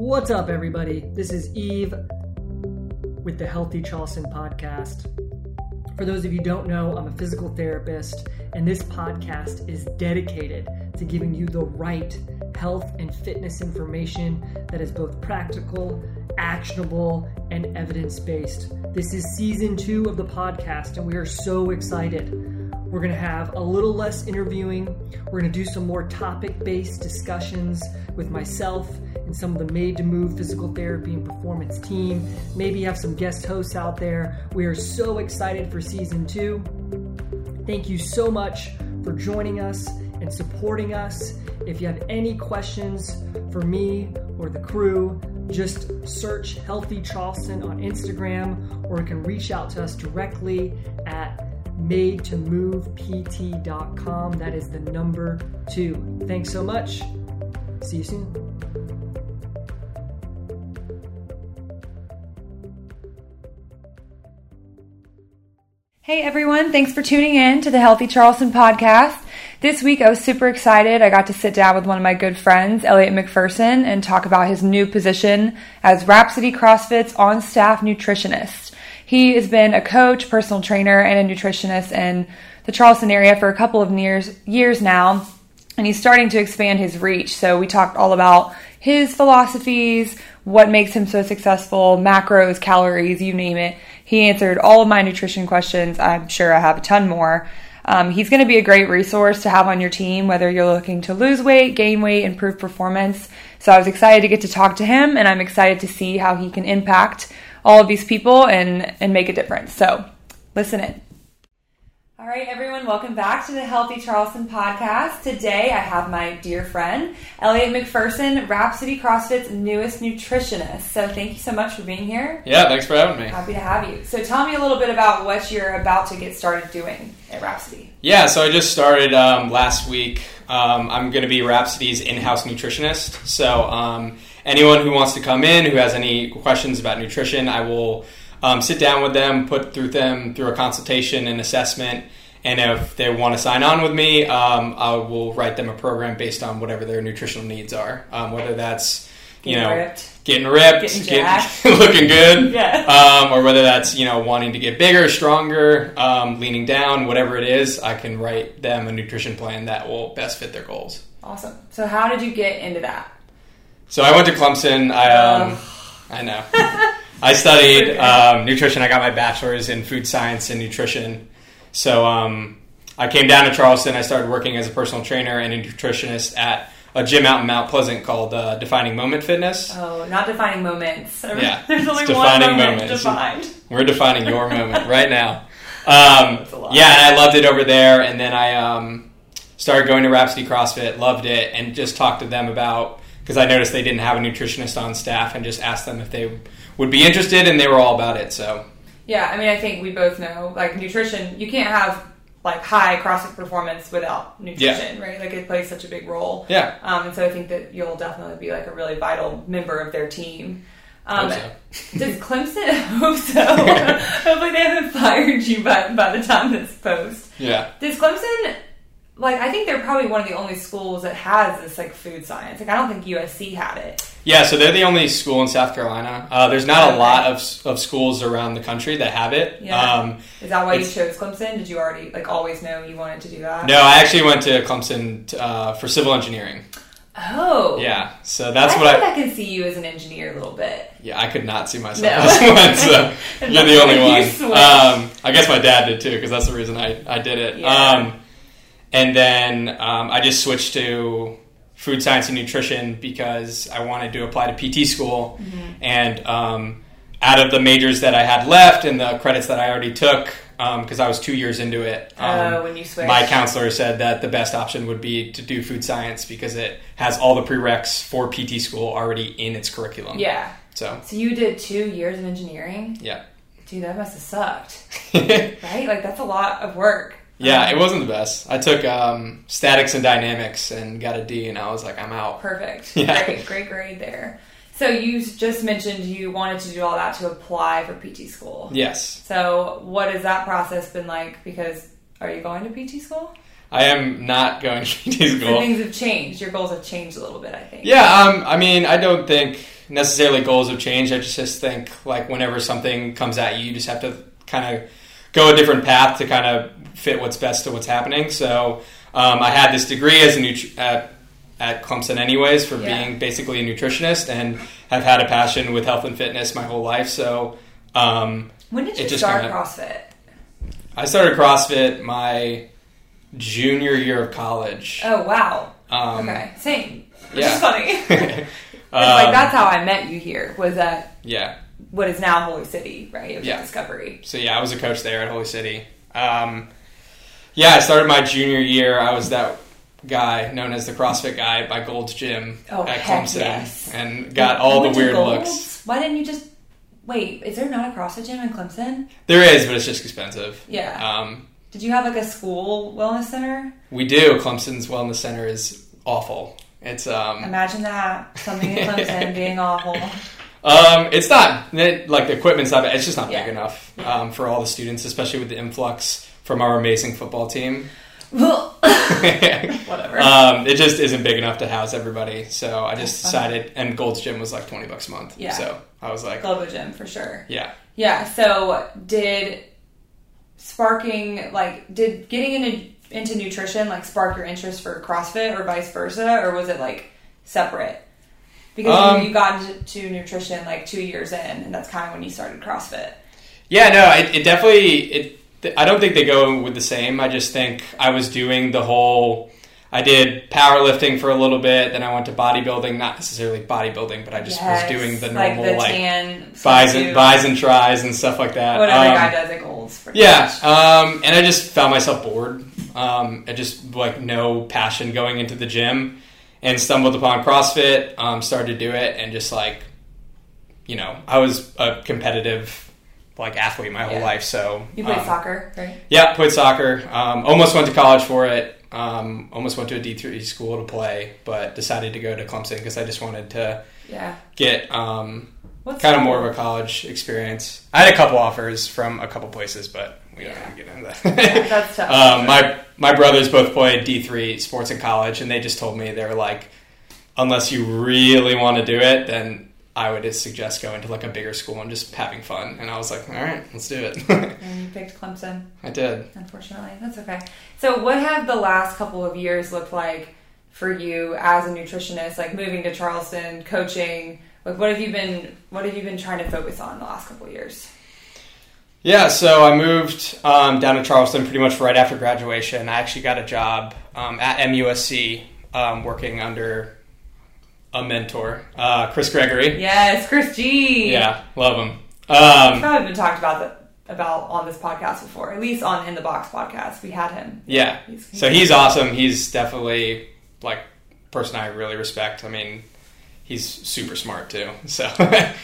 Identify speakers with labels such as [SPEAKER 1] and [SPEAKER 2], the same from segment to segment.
[SPEAKER 1] What's up, everybody? This is Eve with the Healthy Charleston podcast. For those of you don't know, I'm a physical therapist, and this podcast is dedicated to giving you the right health and fitness information that is both practical, actionable, and evidence based. This is season two of the podcast, and we are so excited. We're going to have a little less interviewing. We're going to do some more topic based discussions with myself some of the Made to Move physical therapy and performance team. Maybe have some guest hosts out there. We are so excited for season two. Thank you so much for joining us and supporting us. If you have any questions for me or the crew, just search Healthy Charleston on Instagram or you can reach out to us directly at made to move pt.com. That is the number two. Thanks so much. See you soon.
[SPEAKER 2] Hey everyone, thanks for tuning in to the Healthy Charleston podcast. This week I was super excited. I got to sit down with one of my good friends, Eliot McPherson, and talk about his new position as Rhapsody CrossFit's on staff nutritionist. He has been a coach, personal trainer, and a nutritionist in the Charleston area for a couple of years, years now, and he's starting to expand his reach. So we talked all about his philosophies, what makes him so successful, macros, calories, you name it. He answered all of my nutrition questions. I'm sure I have a ton more. Um, he's going to be a great resource to have on your team, whether you're looking to lose weight, gain weight, improve performance. So I was excited to get to talk to him, and I'm excited to see how he can impact all of these people and, and make a difference. So listen in. All right, everyone, welcome back to the Healthy Charleston podcast. Today I have my dear friend, Eliot McPherson, Rhapsody CrossFit's newest nutritionist. So thank you so much for being here.
[SPEAKER 3] Yeah, thanks for having me.
[SPEAKER 2] Happy to have you. So tell me a little bit about what you're about to get started doing at Rhapsody.
[SPEAKER 3] Yeah, so I just started um, last week. Um, I'm going to be Rhapsody's in house nutritionist. So um, anyone who wants to come in, who has any questions about nutrition, I will um, sit down with them, put through them through a consultation and assessment. And if they want to sign on with me, um, I will write them a program based on whatever their nutritional needs are. Um, whether that's you
[SPEAKER 2] Getting
[SPEAKER 3] know
[SPEAKER 2] ripped.
[SPEAKER 3] getting ripped,
[SPEAKER 2] Getting
[SPEAKER 3] getting- looking good,
[SPEAKER 2] Yeah.
[SPEAKER 3] um, or whether that's you know wanting to get bigger, stronger, um, leaning down, whatever it is, I can write them a nutrition plan that will best fit their goals.
[SPEAKER 2] Awesome. So how did you get into that?
[SPEAKER 3] So I went to Clemson. I um, I know. I studied um, nutrition. I got my bachelor's in food science and nutrition. So um, I came down to Charleston. I started working as a personal trainer and a nutritionist at a gym out in Mount Pleasant called uh, Defining Moment Fitness.
[SPEAKER 2] Oh, not defining moments.
[SPEAKER 3] Yeah,
[SPEAKER 2] There's only
[SPEAKER 3] it's
[SPEAKER 2] one
[SPEAKER 3] defining
[SPEAKER 2] moment
[SPEAKER 3] moments.
[SPEAKER 2] defined.
[SPEAKER 3] We're defining your moment right now. Um,
[SPEAKER 2] That's a lot.
[SPEAKER 3] yeah, and I loved it over there. And then I um, started going to Rhapsody CrossFit, loved it, and just talked to them about because I noticed they didn't have a nutritionist on staff, and just asked them if they would be interested, and they were all about it. So
[SPEAKER 2] Yeah, I mean, I think we both know, like, nutrition, you can't have, like, high CrossFit performance without nutrition, right? Like, it plays such a big role.
[SPEAKER 3] yeah,
[SPEAKER 2] Um, and so I think that you'll definitely be, like, a really vital member of their team. Um,
[SPEAKER 3] Hope
[SPEAKER 2] Does Clemson hope so? Hopefully they haven't fired you by, by the time this post.
[SPEAKER 3] yeah.
[SPEAKER 2] Does Clemson, like, I think they're probably one of the only schools that has this, like, food science. Like, I don't think USC had it.
[SPEAKER 3] Yeah, so they're the only school in South Carolina. Uh, there's not
[SPEAKER 2] Okay.
[SPEAKER 3] a lot of, of schools around the country that have it.
[SPEAKER 2] Yeah.
[SPEAKER 3] Um,
[SPEAKER 2] Is that why you chose Clemson? Did you already, like, always know you wanted to do that?
[SPEAKER 3] no, I actually went to Clemson uh, for civil engineering.
[SPEAKER 2] Oh.
[SPEAKER 3] Yeah, so that's
[SPEAKER 2] I
[SPEAKER 3] what
[SPEAKER 2] think
[SPEAKER 3] I.
[SPEAKER 2] I can see you as an engineer a little bit.
[SPEAKER 3] Yeah, I could not see myself
[SPEAKER 2] No.
[SPEAKER 3] as one, so you're the only one. Um, I guess my dad did too, because that's the reason I, I did it.
[SPEAKER 2] Yeah.
[SPEAKER 3] Um, and then um, I just switched to food science and nutrition because I wanted to apply to PT school.
[SPEAKER 2] Mm-hmm.
[SPEAKER 3] And um, out of the majors that I had left and the credits that I already took, because I was two years into it, um,
[SPEAKER 2] Oh, when you switched.
[SPEAKER 3] my counselor said that the best option would be to do food science because it has all the prereqs for PT school already in its curriculum.
[SPEAKER 2] Yeah.
[SPEAKER 3] So,
[SPEAKER 2] So you did two years of engineering?
[SPEAKER 3] yeah.
[SPEAKER 2] Dude, that must have sucked. Right? Like, that's a lot of work.
[SPEAKER 3] It wasn't the best. I took um, statics and dynamics and got a D, and I was like, I'm out.
[SPEAKER 2] Perfect.
[SPEAKER 3] Yeah.
[SPEAKER 2] Great, great grade there. So you just mentioned you wanted to do all that to apply for PT school.
[SPEAKER 3] Yes.
[SPEAKER 2] So what has that process been like? Because are you going to PT school?
[SPEAKER 3] I am not going to PT
[SPEAKER 2] So
[SPEAKER 3] school.
[SPEAKER 2] things have changed. Your goals have changed a little bit, I think.
[SPEAKER 3] Yeah, um, I mean, I don't think necessarily goals have changed. I just, just think like whenever something comes at you, you just have to kind of go a different path to kind of fit what's best to what's happening. So um, I had this degree as a nutri- at, at Clemson, anyways, for
[SPEAKER 2] Yeah.
[SPEAKER 3] being basically a nutritionist, and have had a passion with health and fitness my whole life. So um,
[SPEAKER 2] When did
[SPEAKER 3] It
[SPEAKER 2] you start
[SPEAKER 3] kinda-
[SPEAKER 2] CrossFit?
[SPEAKER 3] I started CrossFit my junior year of college.
[SPEAKER 2] Oh wow.
[SPEAKER 3] Um,
[SPEAKER 2] okay, same. Which
[SPEAKER 3] yeah.
[SPEAKER 2] is funny.
[SPEAKER 3] Um,
[SPEAKER 2] like that's how I met you here. Was that
[SPEAKER 3] yeah.
[SPEAKER 2] what is now Holy City, right? It was
[SPEAKER 3] Yeah.
[SPEAKER 2] Discovery.
[SPEAKER 3] So yeah, I was a coach there at Holy City. Um, yeah, I started my junior year. I was that guy known as the CrossFit guy by Gold's Gym
[SPEAKER 2] Oh,
[SPEAKER 3] at Clemson,
[SPEAKER 2] yes.
[SPEAKER 3] and got
[SPEAKER 2] You
[SPEAKER 3] all the weird looks.
[SPEAKER 2] Why didn't you just wait? Is there not a CrossFit gym in Clemson?
[SPEAKER 3] There is, but it's just expensive.
[SPEAKER 2] Yeah.
[SPEAKER 3] Um,
[SPEAKER 2] Did you have like a school wellness center?
[SPEAKER 3] we do. Clemson's Wellness Center is awful. It's um,
[SPEAKER 2] Imagine that something in Clemson being awful.
[SPEAKER 3] Um, it's not it- like the equipment's not. It's just not
[SPEAKER 2] Yeah.
[SPEAKER 3] big enough um, for all the students, especially with the influx from our amazing football team.
[SPEAKER 2] Well whatever.
[SPEAKER 3] um, it just isn't big enough to house everybody. So I just
[SPEAKER 2] That's funny.
[SPEAKER 3] decided, and Gold's Gym was like twenty bucks a month.
[SPEAKER 2] Yeah.
[SPEAKER 3] So I was like,
[SPEAKER 2] Globo gym for sure.
[SPEAKER 3] yeah.
[SPEAKER 2] Yeah. So did sparking like did getting into into nutrition like spark your interest for CrossFit or vice versa, or was it like separate? Because
[SPEAKER 3] Um,
[SPEAKER 2] you, you got into to nutrition like two years in, and that's kind of when you started CrossFit.
[SPEAKER 3] Yeah, no, it, it definitely. It. I don't think they go with the same. I just think I was doing the whole. I did powerlifting for a little bit, then I went to bodybuilding. Not necessarily bodybuilding, but I just
[SPEAKER 2] Yes,
[SPEAKER 3] was doing the
[SPEAKER 2] like
[SPEAKER 3] normal
[SPEAKER 2] the
[SPEAKER 3] like,
[SPEAKER 2] tan
[SPEAKER 3] buys and buys and tries and stuff like that.
[SPEAKER 2] whatever
[SPEAKER 3] Um,
[SPEAKER 2] guy does at pretty
[SPEAKER 3] Yeah, um, and I just found myself bored. Um, I just like no passion going into the gym, and stumbled upon CrossFit. Um, started to do it, and just like, you know, I was a competitive like athlete my whole
[SPEAKER 2] Yeah.
[SPEAKER 3] life. So
[SPEAKER 2] you played
[SPEAKER 3] um,
[SPEAKER 2] soccer, right?
[SPEAKER 3] Yeah, played soccer. Um, almost went to college for it. Um, almost went to a D three school to play, but decided to go to Clemson because I just wanted to
[SPEAKER 2] Yeah.
[SPEAKER 3] get um, kind of more of a college experience. I had a couple offers from a couple places, but we don't
[SPEAKER 2] Yeah.
[SPEAKER 3] to get into
[SPEAKER 2] Yeah,
[SPEAKER 3] that.
[SPEAKER 2] that's tough.
[SPEAKER 3] um, my my brothers both played D three sports in college, and they just told me they were like, unless you really want to do it, then I would just suggest going to like a bigger school and just having fun. And I was like, all right, let's do it.
[SPEAKER 2] and you picked Clemson.
[SPEAKER 3] I did.
[SPEAKER 2] Unfortunately, that's okay. So, what have the last couple of years looked like for you as a nutritionist? Like moving to Charleston, coaching. Like, what have you been? What have you been trying to focus on the last couple of years?
[SPEAKER 3] Yeah, so I moved um, down to Charleston pretty much right after graduation. I actually got a job um, at MUSC um, working under a mentor, uh, Chris Gregory.
[SPEAKER 2] Yes, Chris G.
[SPEAKER 3] Yeah, love him. Um,
[SPEAKER 2] probably been talked about the, about on this podcast before. At least on In the Box podcast, we had him.
[SPEAKER 3] yeah,
[SPEAKER 2] He's-
[SPEAKER 3] so he's awesome. He's definitely like person I really respect. I mean, he's super smart too. So
[SPEAKER 2] Yeah.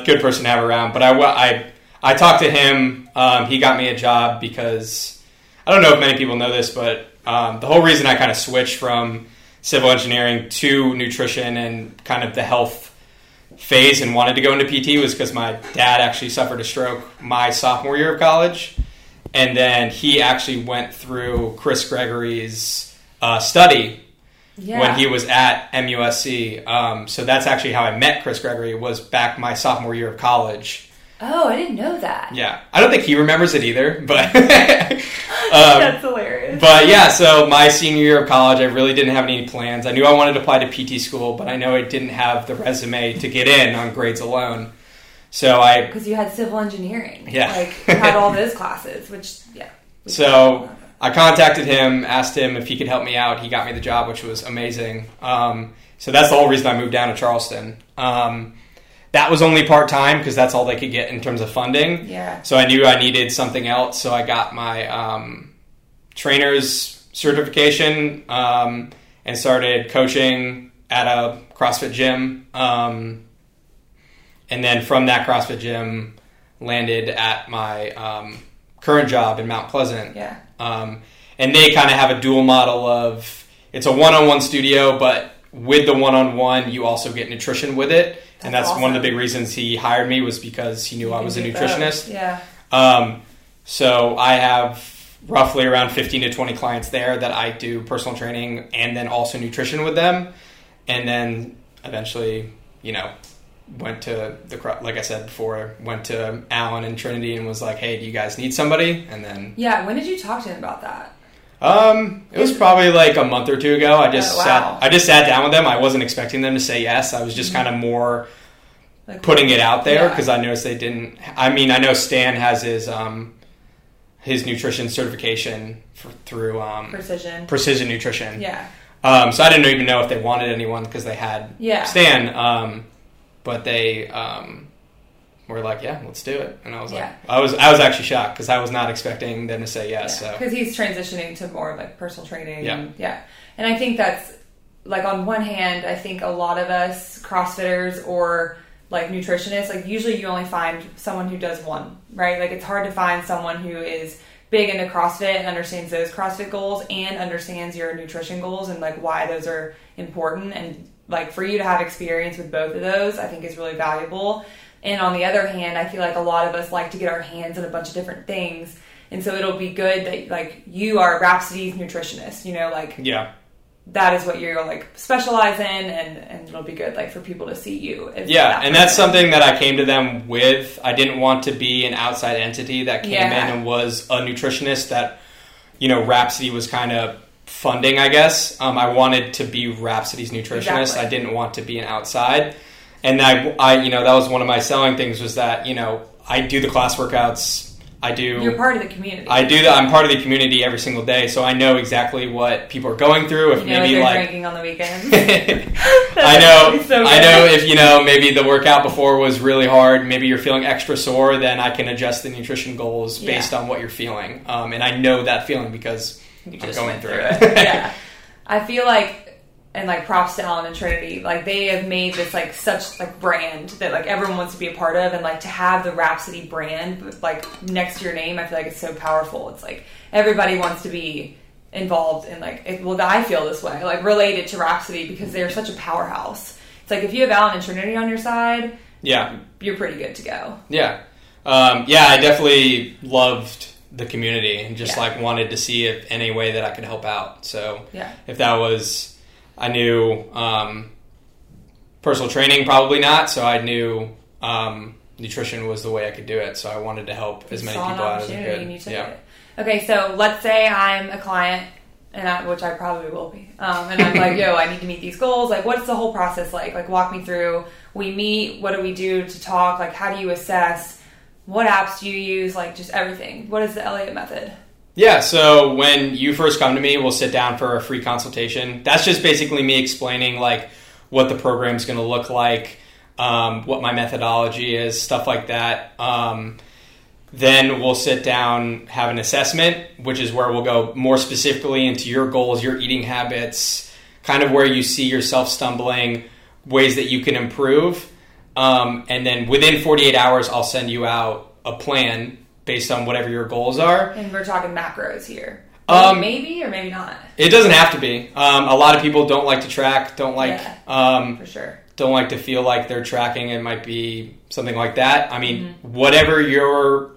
[SPEAKER 3] a good person to have around. But I, I, I talked to him. Um, he got me a job because I don't know if many people know this, but um, the whole reason I kind of switched from civil engineering to nutrition and kind of the health phase and wanted to go into PT was because my dad actually suffered a stroke my sophomore year of college. And then he actually went through Chris Gregory's uh, study
[SPEAKER 2] yeah.
[SPEAKER 3] when he was at MUSC. Um, so that's actually how I met Chris Gregory. Was back my sophomore year of college.
[SPEAKER 2] Oh, I didn't know that.
[SPEAKER 3] Yeah, I don't think he remembers it either, but. um,
[SPEAKER 2] That's hilarious.
[SPEAKER 3] but yeah, so my senior year of college, I really didn't have any plans. I knew I wanted to apply to PT school, but I know I didn't have the resume to get in on grades alone. So I
[SPEAKER 2] Because you had civil engineering.
[SPEAKER 3] Yeah.
[SPEAKER 2] Like, you had all those classes, which, yeah.
[SPEAKER 3] So I contacted him, asked him if he could help me out. He got me the job, which was amazing. Um, so that's the whole reason I moved down to Charleston. Um, that was only part time because that's all they could get in terms of funding.
[SPEAKER 2] Yeah.
[SPEAKER 3] So I knew I needed something else. So I got my um, trainer's certification um, and started coaching at a CrossFit gym. Um, and then from that CrossFit gym, landed at my um, current job in Mount Pleasant.
[SPEAKER 2] Yeah.
[SPEAKER 3] Um, and they kind of have a dual model of it's a one-on-one studio, but with the one-on-one, you also get nutrition with it, and
[SPEAKER 2] That's
[SPEAKER 3] that's one of the big reasons he hired me was because he knew I was a nutritionist.
[SPEAKER 2] both. Yeah.
[SPEAKER 3] Um, so I have roughly around 15 to 20 clients there that I do personal training and then also nutrition with them, and then eventually, you know, went to the like I said before, went to Allen and Trinity and was like, "Hey, do you guys need somebody?" And then
[SPEAKER 2] Yeah, when did you talk to him about that?
[SPEAKER 3] Um, it was probably like a month or two ago. I just
[SPEAKER 2] Oh, wow.
[SPEAKER 3] sat I just sat down with them. I wasn't expecting them to say yes. I was just kind of more
[SPEAKER 2] Like
[SPEAKER 3] putting it out there
[SPEAKER 2] Yeah.
[SPEAKER 3] because I noticed they didn't. I mean, I know Stan has his um, his nutrition certification for, through um,
[SPEAKER 2] precision.
[SPEAKER 3] Precision Nutrition.
[SPEAKER 2] Yeah.
[SPEAKER 3] Um, so I didn't even know if they wanted anyone because they had
[SPEAKER 2] Yeah.
[SPEAKER 3] Stan. Um, but they um, were like, "Yeah, let's do it." And I was
[SPEAKER 2] Yeah.
[SPEAKER 3] like, I was I was actually shocked because I was not expecting them to say yes. So
[SPEAKER 2] because he's transitioning to more like personal training.
[SPEAKER 3] Yeah.
[SPEAKER 2] and, yeah, and I think that's like on one hand, I think a lot of us CrossFitters or like nutritionists, like usually you only find someone who does one, right? Like it's hard to find someone who is big into CrossFit and understands those CrossFit goals and understands your nutrition goals and like why those are important and like for you to have experience with both of those, I think is really valuable. And on the other hand, I feel like a lot of us like to get our hands on a bunch of different things. And so it'll be good that like you are Rhapsody's nutritionist, you know, like
[SPEAKER 3] yeah,
[SPEAKER 2] that is what you're like specialize in and, and it'll be good like for people to see you.
[SPEAKER 3] yeah,
[SPEAKER 2] that
[SPEAKER 3] and that's something that I came to them with. I didn't want to be an outside entity that came
[SPEAKER 2] Yeah.
[SPEAKER 3] in and was a nutritionist that you know Rhapsody was kind of funding. I guess um, I wanted to be Rhapsody's nutritionist.
[SPEAKER 2] Exactly.
[SPEAKER 3] I didn't want to be an outside. And I, I, you know, that was one of my selling things was that you know I do the class workouts. I do.
[SPEAKER 2] You're part of the community.
[SPEAKER 3] I do that. I'm part of the community every single day, so I know exactly what people are going through. If
[SPEAKER 2] you know,
[SPEAKER 3] maybe like
[SPEAKER 2] drinking on the weekends.
[SPEAKER 3] I know,
[SPEAKER 2] so
[SPEAKER 3] I know. If you know, maybe the workout before was really hard. Maybe you're feeling extra sore. Then I can adjust the nutrition goals
[SPEAKER 2] Yeah.
[SPEAKER 3] based on what you're feeling. Um, and I know that feeling because I'm going through
[SPEAKER 2] through
[SPEAKER 3] it.
[SPEAKER 2] it. yeah. I feel like, and like props to Alan and Trinity, like they have made this like such like brand that like everyone wants to be a part of, and like to have the Rhapsody brand like next to your name, I feel like it's so powerful. It's like everybody wants to be involved in like it, well, I feel this way, like related to Rhapsody because they're such a powerhouse. It's like if you have Alan and Trinity on your side,
[SPEAKER 3] yeah,
[SPEAKER 2] you're pretty good to go.
[SPEAKER 3] yeah, um, yeah. I definitely loved the community and just
[SPEAKER 2] Yeah.
[SPEAKER 3] like wanted to see if any way that I could help out. So
[SPEAKER 2] Yeah.
[SPEAKER 3] if that was, I knew um, personal training probably not. So I knew um, nutrition was the way I could do it. So I wanted to help as many people out as I could.
[SPEAKER 2] and you took
[SPEAKER 3] yeah.
[SPEAKER 2] it. Okay, so let's say I'm a client, and I, which I probably will be, um, and I'm like, yo, I need to meet these goals. Like, what's the whole process like? Like, walk me through. We meet. What do we do to talk? Like, how do you assess? What apps do you use? Like, just everything. What is the Eliot method?
[SPEAKER 3] Yeah, so when you first come to me, we'll sit down for a free consultation. That's just basically me explaining like what the program's going to look like, um, what my methodology is, stuff like that. Um, then we'll sit down, have an assessment, which is where we'll go more specifically into your goals, your eating habits, kind of where you see yourself stumbling, ways that you can improve. Um, and then within 48 hours, I'll send you out a plan based on whatever your goals are.
[SPEAKER 2] And we're talking macros here.
[SPEAKER 3] Um,
[SPEAKER 2] maybe or maybe not,
[SPEAKER 3] It doesn't have to be. Um, a lot of people don't like to track, don't like
[SPEAKER 2] Yeah.
[SPEAKER 3] um,
[SPEAKER 2] for sure.
[SPEAKER 3] don't like to feel like they're tracking. It might be something like that. I mean, whatever your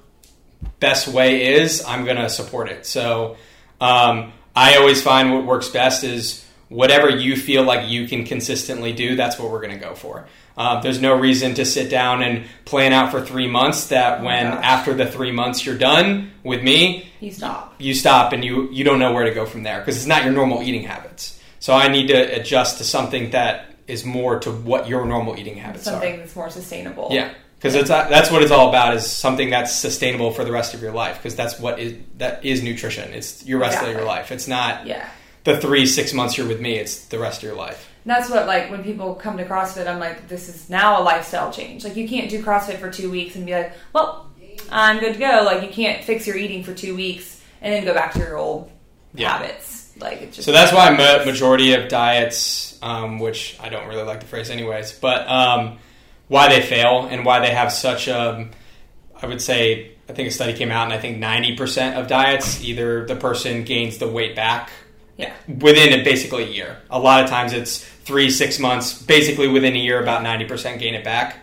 [SPEAKER 3] best way is, I'm going to support it. So um, I always find what works best is whatever you feel like you can consistently do. That's what we're going to go for. Uh, there's no reason to sit down and plan out for three months. That
[SPEAKER 2] Oh
[SPEAKER 3] when after the three months you're done with me,
[SPEAKER 2] You stop.
[SPEAKER 3] you stop and you you don't know where to go from there because it's not your normal eating habits. So I need to adjust to something that is more to what your normal eating habits
[SPEAKER 2] Something
[SPEAKER 3] are.
[SPEAKER 2] that's more sustainable.
[SPEAKER 3] Yeah, because it's that's what it's all about is something that's sustainable for the rest of your life because that's what is that is nutrition. It's your rest of your life. It's not
[SPEAKER 2] Yeah.
[SPEAKER 3] the three six months you're with me. It's the rest of your life.
[SPEAKER 2] And that's what like when people come to CrossFit, I'm like, this is now a lifestyle change. Like you can't do CrossFit for two weeks and be like, well, I'm good to go. Like you can't fix your eating for two weeks and then go back to your old
[SPEAKER 3] Yeah.
[SPEAKER 2] habits. Like it just
[SPEAKER 3] So that's why ma- majority of diets, um, which I don't really like the phrase anyways, but um, why they fail and why they have such a, I would say, I think a study came out and I think 90% of diets, either the person gains the weight back
[SPEAKER 2] yeah.
[SPEAKER 3] within a, basically a year. A lot of times it's three, six months, basically within a year, about 90% gain it back.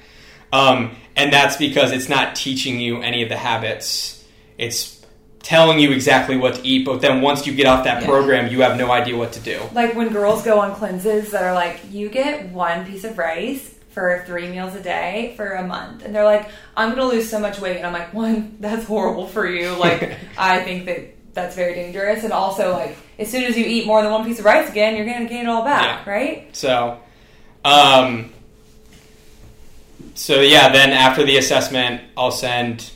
[SPEAKER 3] Um, and that's because it's not teaching you any of the habits. It's telling you exactly what to eat, but then once you get off that
[SPEAKER 2] Yeah.
[SPEAKER 3] program, you have no idea what to do.
[SPEAKER 2] Like when girls go on cleanses that are like, you get one piece of rice for three meals a day for a month. And they're like, I'm going to lose so much weight. And I'm like, one, that's horrible for you. Like, I think that that's very dangerous. And also, like, as soon as you eat more than one piece of rice again, you're going to gain it all back,
[SPEAKER 3] Yeah.
[SPEAKER 2] right?
[SPEAKER 3] So, um, so yeah, then after the assessment, I'll send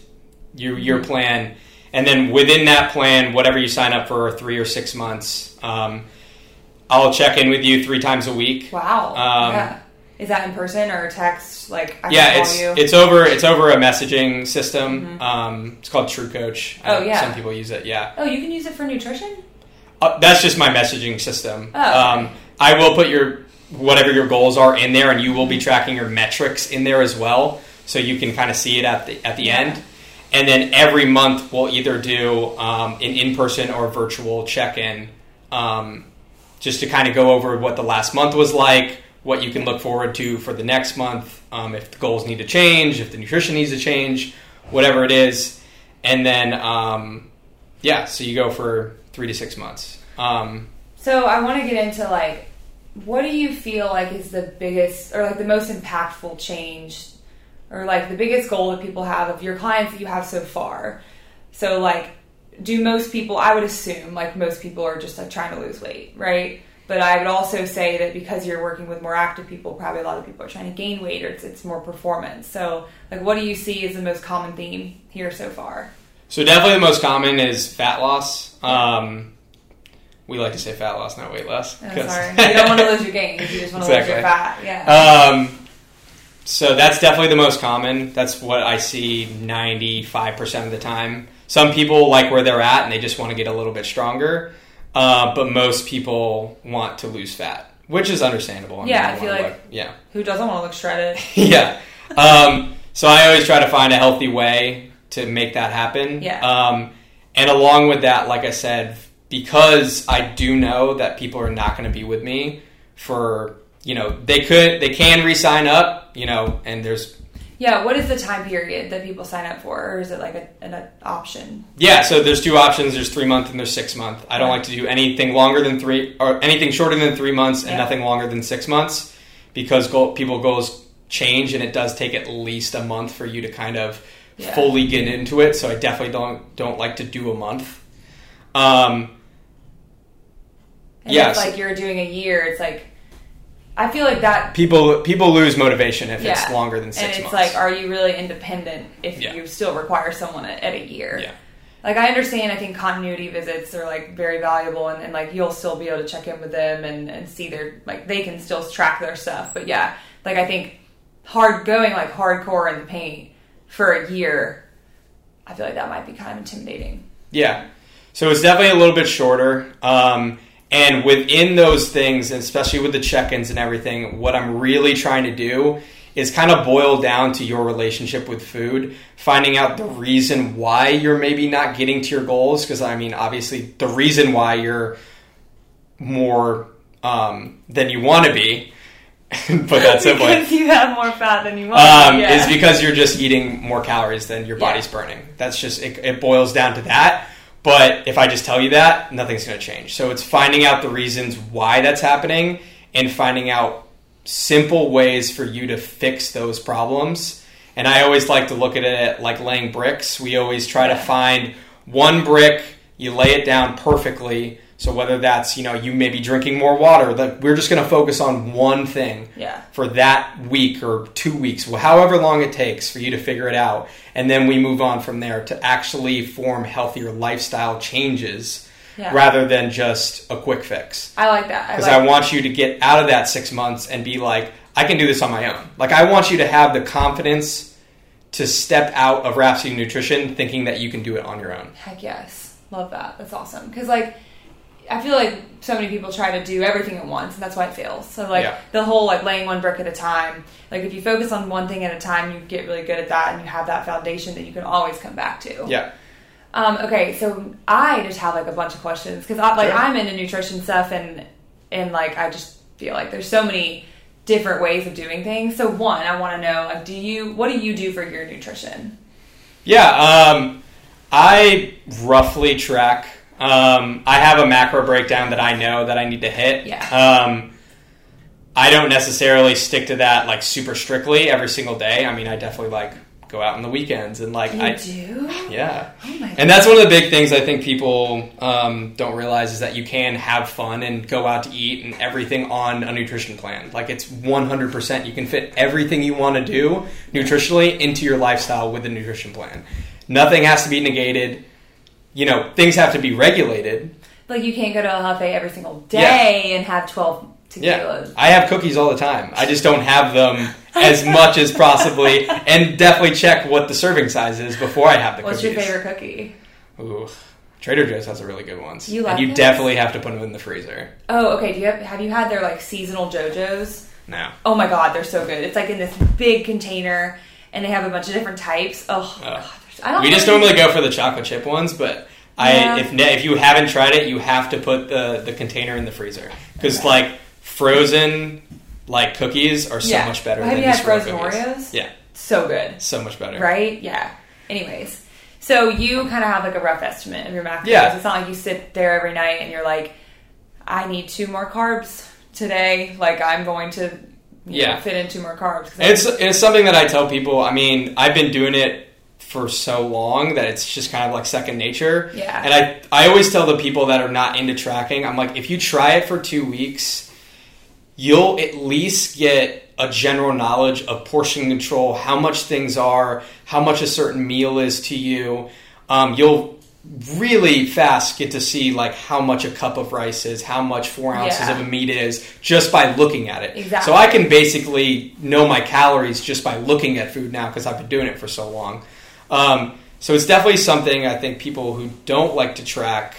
[SPEAKER 3] you your plan, and then within that plan, whatever you sign up for three or six months, um, I'll check in with you three times a week.
[SPEAKER 2] Wow.
[SPEAKER 3] Um,
[SPEAKER 2] yeah. Is that in person or text? Like, I
[SPEAKER 3] yeah, it's
[SPEAKER 2] you?
[SPEAKER 3] it's over it's over a messaging system. Um, it's called TrueCoach.
[SPEAKER 2] Oh, yeah.
[SPEAKER 3] some people use it. Yeah,
[SPEAKER 2] oh, you can use it for nutrition?
[SPEAKER 3] Uh, that's just my messaging system.
[SPEAKER 2] Oh,
[SPEAKER 3] um, I will put your whatever your goals are in there, and you will be tracking your metrics in there as well, so you can kind of see it at the at the
[SPEAKER 2] Yeah.
[SPEAKER 3] end. And then every month we'll either do um, an in person or virtual check in, um, just to kind of go over what the last month was like, what you can look forward to for the next month, um, if the goals need to change, if the nutrition needs to change, whatever it is, and then um, yeah, so you go for three to six months. Um,
[SPEAKER 2] So I want to get into like, what do you feel like is the biggest or like the most impactful change, or like the biggest goal that people have of your clients that you have so far? So like, do most people? I would assume like most people are just like trying to lose weight, right? But I would also say that because you're working with more active people, probably a lot of people are trying to gain weight or it's, it's more performance. So like, what do you see as the most common theme here so far?
[SPEAKER 3] So definitely the most common is fat loss. Um, we like to say fat loss, not weight loss.
[SPEAKER 2] Oh,
[SPEAKER 3] 'cause-
[SPEAKER 2] sorry, you don't want to lose your gains. You just want to lose your fat. Yeah.
[SPEAKER 3] um, so that's definitely the most common. That's what I see 95% of the time. Some people like where they're at and they just want to get a little bit stronger. Uh, but most people want to lose fat, which is understandable.
[SPEAKER 2] Yeah, I feel like-
[SPEAKER 3] look- yeah.
[SPEAKER 2] Who doesn't want to look shredded?
[SPEAKER 3] yeah. Um, so I always try to find a healthy way to make that happen.
[SPEAKER 2] Yeah.
[SPEAKER 3] Um, and along with that, like I said, because I do know that people are not going to be with me for you know they could they can re-sign up you know and there's
[SPEAKER 2] Yeah, what is the time period that people sign up for, or is it like a, an, an option?
[SPEAKER 3] yeah so there's two options there's three month and there's six month i don't
[SPEAKER 2] Yeah.
[SPEAKER 3] like to do anything longer than three or anything shorter than three months and
[SPEAKER 2] Yeah.
[SPEAKER 3] nothing longer than six months because goal, people goals change and it does take at least a month for you to kind of
[SPEAKER 2] Yeah.
[SPEAKER 3] fully get into it so i definitely don't don't like to do a month um
[SPEAKER 2] And
[SPEAKER 3] Yes.
[SPEAKER 2] like you're doing a year, it's like I feel like that.
[SPEAKER 3] people people lose motivation if
[SPEAKER 2] Yeah,
[SPEAKER 3] it's longer than six months.
[SPEAKER 2] and it's
[SPEAKER 3] months
[SPEAKER 2] like, are you really independent if
[SPEAKER 3] Yeah.
[SPEAKER 2] you still require someone at, at a year?
[SPEAKER 3] Yeah.
[SPEAKER 2] Like I understand, I think continuity visits are like very valuable, and, and like you'll still be able to check in with them and, and see their like they can still track their stuff. But yeah, like I think hard going like hardcore in the paint for a year, I feel like that might be kind of intimidating.
[SPEAKER 3] Yeah. So it's definitely a little bit shorter. Um, and within those things, especially with the check ins and everything, what I'm really trying to do is kind of boil down to your relationship with food, finding out the reason why you're maybe not getting to your goals. Because, I mean, obviously, the reason why you're more um, than you want to be, put that simply,
[SPEAKER 2] because you have more fat than you want.
[SPEAKER 3] um,
[SPEAKER 2] yeah.
[SPEAKER 3] is because you're just eating more calories than your body's
[SPEAKER 2] Yeah.
[SPEAKER 3] burning. That's just it, it boils down to that. But if I just tell you that, nothing's going to change. So it's finding out the reasons why that's happening and finding out simple ways for you to fix those problems. And I always like to look at it like laying bricks. We always try to find one brick, you lay it down perfectly. So whether that's, you know, you may be drinking more water, that we're just going to focus on one thing
[SPEAKER 2] yeah.
[SPEAKER 3] for that week or two weeks, however long it takes for you to figure it out. And then we move on from there to actually form healthier lifestyle changes
[SPEAKER 2] Yeah.
[SPEAKER 3] rather than just a quick fix.
[SPEAKER 2] I like that.
[SPEAKER 3] Because
[SPEAKER 2] like
[SPEAKER 3] I want you to get out of that six months and be like, I can do this on my own. Like, I want you to have the confidence to step out of Rhapsody Nutrition thinking that you can do it on your own.
[SPEAKER 2] Heck yes. Love that. That's awesome. Because, like, I feel like so many people try to do everything at once, and that's why it fails. So, like,
[SPEAKER 3] Yeah.
[SPEAKER 2] the whole, like, laying one brick at a time, like, if you focus on one thing at a time, you get really good at that, and you have that foundation that you can always come back to.
[SPEAKER 3] Yeah.
[SPEAKER 2] Um, okay, so I just have, like, a bunch of questions. Because, like,
[SPEAKER 3] Sure.
[SPEAKER 2] I'm into nutrition stuff, and, and, like, I just feel like there's so many different ways of doing things. So, one, I want to know, like, do you, what do you do for your nutrition?
[SPEAKER 3] Yeah, um, I roughly track. Um, I have a macro breakdown that I know that I need to hit.
[SPEAKER 2] Yeah.
[SPEAKER 3] Um, I don't necessarily stick to that like super strictly every single day. I mean, I definitely like go out on the weekends and like
[SPEAKER 2] You
[SPEAKER 3] I
[SPEAKER 2] do?
[SPEAKER 3] yeah.
[SPEAKER 2] Oh my
[SPEAKER 3] And that's one of the big things I think people um, don't realize is that you can have fun and go out to eat and everything on a nutrition plan. Like it's 100%. You can fit everything you want to do nutritionally into your lifestyle with a nutrition plan. Nothing has to be negated. You know, things have to be regulated.
[SPEAKER 2] Like you can't go to a buffet every single day and have 12
[SPEAKER 3] Yeah. I have cookies all the time. I just don't have them as much as possibly and definitely check what the serving size is before I have the cookies.
[SPEAKER 2] What's
[SPEAKER 3] cookies.
[SPEAKER 2] your favorite cookie?
[SPEAKER 3] Ooh. Trader Joe's has a really good ones.
[SPEAKER 2] You like
[SPEAKER 3] and you
[SPEAKER 2] those?
[SPEAKER 3] definitely have to put them in the freezer.
[SPEAKER 2] Oh, okay. Do you have have you had their like seasonal Joe-Joe's?
[SPEAKER 3] No.
[SPEAKER 2] Oh my god, they're so good. It's like in this big container and they have a bunch of different types. Oh, god. I don't
[SPEAKER 3] We just normally go for the chocolate chip ones, but
[SPEAKER 2] Yeah.
[SPEAKER 3] I if if you haven't tried it, you have to put the the container in the freezer because
[SPEAKER 2] Okay.
[SPEAKER 3] like frozen like cookies are so
[SPEAKER 2] Yeah.
[SPEAKER 3] much better.
[SPEAKER 2] Have
[SPEAKER 3] than
[SPEAKER 2] you had frozen
[SPEAKER 3] cookies.
[SPEAKER 2] Oreos?
[SPEAKER 3] Yeah,
[SPEAKER 2] so good.
[SPEAKER 3] so much better.
[SPEAKER 2] Right? Yeah. Anyways, so you kind of have like a rough estimate of your macros.
[SPEAKER 3] Yeah.
[SPEAKER 2] It's not like you sit there every night and you're like, I need two more carbs today. Like I'm going to
[SPEAKER 3] Yeah.
[SPEAKER 2] know, fit in two more carbs.
[SPEAKER 3] It's it's something that I tell people. I mean, I've been doing it for so long that it's just kind of like second nature.
[SPEAKER 2] Yeah.
[SPEAKER 3] And I I always tell the people that are not into tracking, I'm like, if you try it for two weeks, you'll at least get a general knowledge of portion control, how much things are, how much a certain meal is to you. Um, you'll really fast get to see like how much a cup of rice is, how much four ounces
[SPEAKER 2] Yeah.
[SPEAKER 3] of a meat is, just by looking at it.
[SPEAKER 2] Exactly.
[SPEAKER 3] So I can basically know my calories just by looking at food now because I've been doing it for so long. Um, so it's definitely something I think people who don't like to track,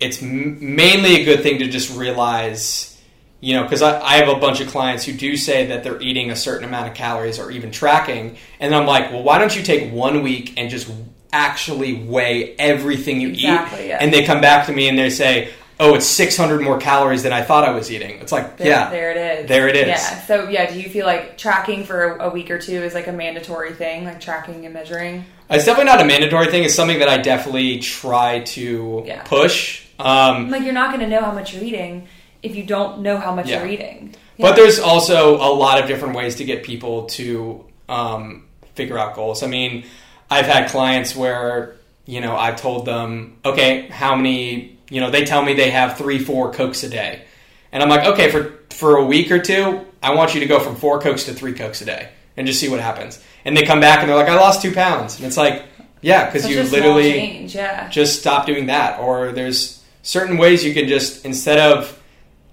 [SPEAKER 3] it's m- mainly a good thing to just realize, you know, because I, I have a bunch of clients who do say that they're eating a certain amount of calories or even tracking, and I'm like, well, why don't you take one week and just actually weigh everything you
[SPEAKER 2] Exactly,
[SPEAKER 3] eat?
[SPEAKER 2] yeah.
[SPEAKER 3] And they come back to me and they say, oh, it's 600 more calories than I thought I was eating. It's like,
[SPEAKER 2] There,
[SPEAKER 3] yeah,
[SPEAKER 2] there it is.
[SPEAKER 3] There it is.
[SPEAKER 2] Yeah. So yeah, do you feel like tracking for a week or two is like a mandatory thing, like tracking and measuring?
[SPEAKER 3] It's definitely not a mandatory thing. It's something that I definitely try to
[SPEAKER 2] Yeah.
[SPEAKER 3] push. Um,
[SPEAKER 2] Like you're not going to know how much you're eating if you don't know how much
[SPEAKER 3] Yeah.
[SPEAKER 2] you're eating.
[SPEAKER 3] But there's also a lot of different ways to get people to um, figure out goals. I mean, I've had clients where, you know, I've told them, okay, how many, you know, they tell me they have three, four Cokes a day. And I'm like, okay, for, for a week or two, I want you to go from four Cokes to three Cokes a day and just see what happens. And they come back and they're like, I lost two pounds. And it's like, yeah, because you literally
[SPEAKER 2] change, yeah.
[SPEAKER 3] just stop doing that. Or there's certain ways you can just instead of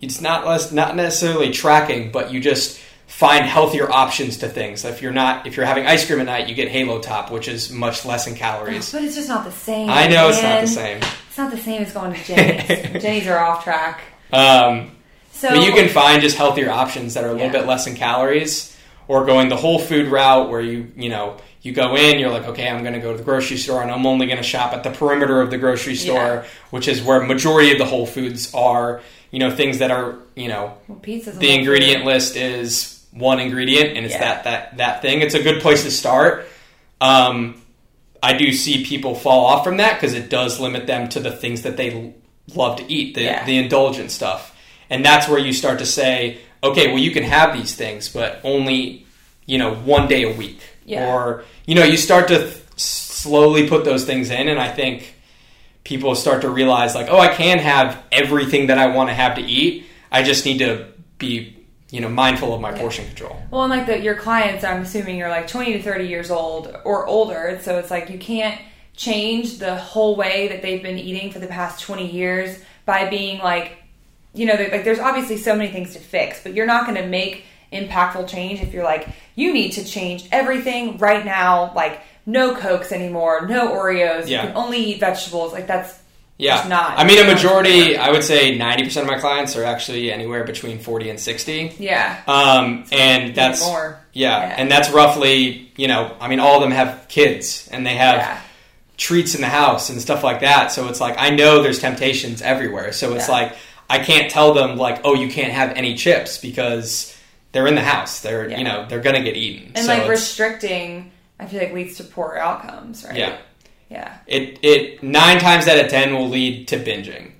[SPEAKER 3] it's not less not necessarily tracking, but you just find healthier options to things. If you're not if you're having ice cream at night, you get Halo Top, which is much less in calories.
[SPEAKER 2] But it's just not the same.
[SPEAKER 3] I know it's not the same.
[SPEAKER 2] It's not the same as going to Jeni's. Jeni's are off track.
[SPEAKER 3] Um,
[SPEAKER 2] So
[SPEAKER 3] but you can find just healthier options that are a little
[SPEAKER 2] Yeah.
[SPEAKER 3] bit less in calories, or going the whole food route where you you know you go in, you're like, okay, I'm going to go to the grocery store and I'm only going to shop at the perimeter of the grocery store, which is where majority of the whole foods are. You know, things that are you know
[SPEAKER 2] well,
[SPEAKER 3] the ingredient
[SPEAKER 2] food.
[SPEAKER 3] list is one ingredient and it's
[SPEAKER 2] Yeah.
[SPEAKER 3] that that that thing. It's a good place to start. Um, I do see people fall off from that because it does limit them to the things that they love to eat, the
[SPEAKER 2] Yeah.
[SPEAKER 3] the indulgent stuff, and that's where you start to say, okay, well, you can have these things, but only you know one day a week,
[SPEAKER 2] Yeah.
[SPEAKER 3] or you know, you start to th- slowly put those things in, and I think people start to realize like, oh, I can have everything that I want to have to eat. I just need to be, you know, mindful of my
[SPEAKER 2] Yeah.
[SPEAKER 3] portion control.
[SPEAKER 2] Well, and like the, your clients, I'm assuming you're like 20 to 30 years old or older. So it's like you can't change the whole way that they've been eating for the past 20 years by being like, you know, like there's obviously so many things to fix, but you're not going to make impactful change if you're like, you need to change everything right now. Like, no Cokes anymore, no Oreos.
[SPEAKER 3] Yeah.
[SPEAKER 2] You can only eat vegetables. Like, that's
[SPEAKER 3] Yeah,
[SPEAKER 2] Just not.
[SPEAKER 3] I mean, a majority. I would say, ninety percent of my clients are actually anywhere between forty and sixty.
[SPEAKER 2] yeah.
[SPEAKER 3] Um, and that's
[SPEAKER 2] more.
[SPEAKER 3] Yeah,
[SPEAKER 2] Yeah.
[SPEAKER 3] and that's roughly, you know, I mean, all of them have kids and they have
[SPEAKER 2] yeah.
[SPEAKER 3] treats in the house and stuff like that. So it's like I know there's temptations everywhere. So it's
[SPEAKER 2] Yeah.
[SPEAKER 3] like I can't tell them like, oh, you can't have any chips because they're in the house. They're you know they're gonna get eaten.
[SPEAKER 2] And
[SPEAKER 3] so
[SPEAKER 2] like restricting, I feel like leads to poor outcomes, right?
[SPEAKER 3] yeah,
[SPEAKER 2] Yeah.
[SPEAKER 3] it it nine times out of ten will lead to binging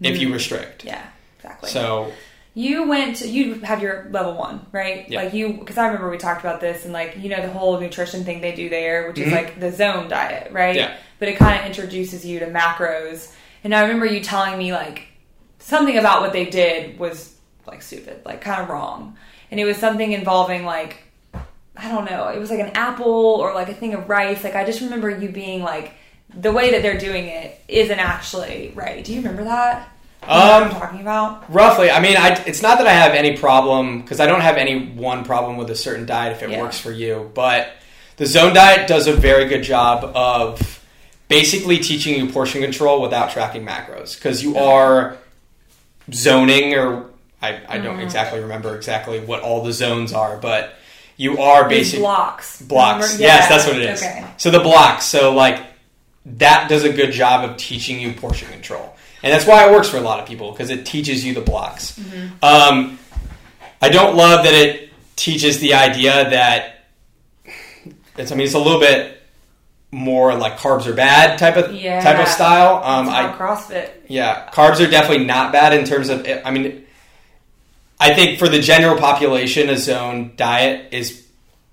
[SPEAKER 3] if you restrict.
[SPEAKER 2] Mm-hmm. Yeah. Exactly.
[SPEAKER 3] So
[SPEAKER 2] You went. To, you have your level one, right?
[SPEAKER 3] Yeah.
[SPEAKER 2] Like you, because I remember we talked about this and like you know the whole nutrition thing they do there, which
[SPEAKER 3] Mhm.
[SPEAKER 2] is like the zone diet, right?
[SPEAKER 3] Yeah.
[SPEAKER 2] But it kind of introduces you to macros, and I remember you telling me like something about what they did was like stupid, like kind of wrong, and it was something involving like I don't know, it was like an apple or like a thing of rice. Like I just remember you being like the way that they're doing it isn't actually right. Do you remember that? What I'm
[SPEAKER 3] Um,
[SPEAKER 2] talking about.
[SPEAKER 3] Roughly, I mean, I, it's not that I have any problem because I don't have any one problem with a certain diet if it
[SPEAKER 2] Yeah.
[SPEAKER 3] works for you. But the zone diet does a very good job of basically teaching you portion control without tracking macros because you are zoning, or I, I don't
[SPEAKER 2] Mm-hmm.
[SPEAKER 3] exactly remember exactly what all the zones are, but you are basically
[SPEAKER 2] blocks.
[SPEAKER 3] blocks.
[SPEAKER 2] Remember?
[SPEAKER 3] Yes,
[SPEAKER 2] Yeah.
[SPEAKER 3] that's what it is.
[SPEAKER 2] Okay.
[SPEAKER 3] So the blocks. So like that does a good job of teaching you portion control, and that's why it works for a lot of people because it teaches you the blocks.
[SPEAKER 2] Mm-hmm.
[SPEAKER 3] Um, I don't love that it teaches the idea that it's. I mean, it's a little bit more like carbs are bad type of
[SPEAKER 2] Yeah.
[SPEAKER 3] type of style. Um,
[SPEAKER 2] It's
[SPEAKER 3] I
[SPEAKER 2] CrossFit.
[SPEAKER 3] yeah, carbs are definitely not bad in terms of. I mean, I think for the general population, a zone diet is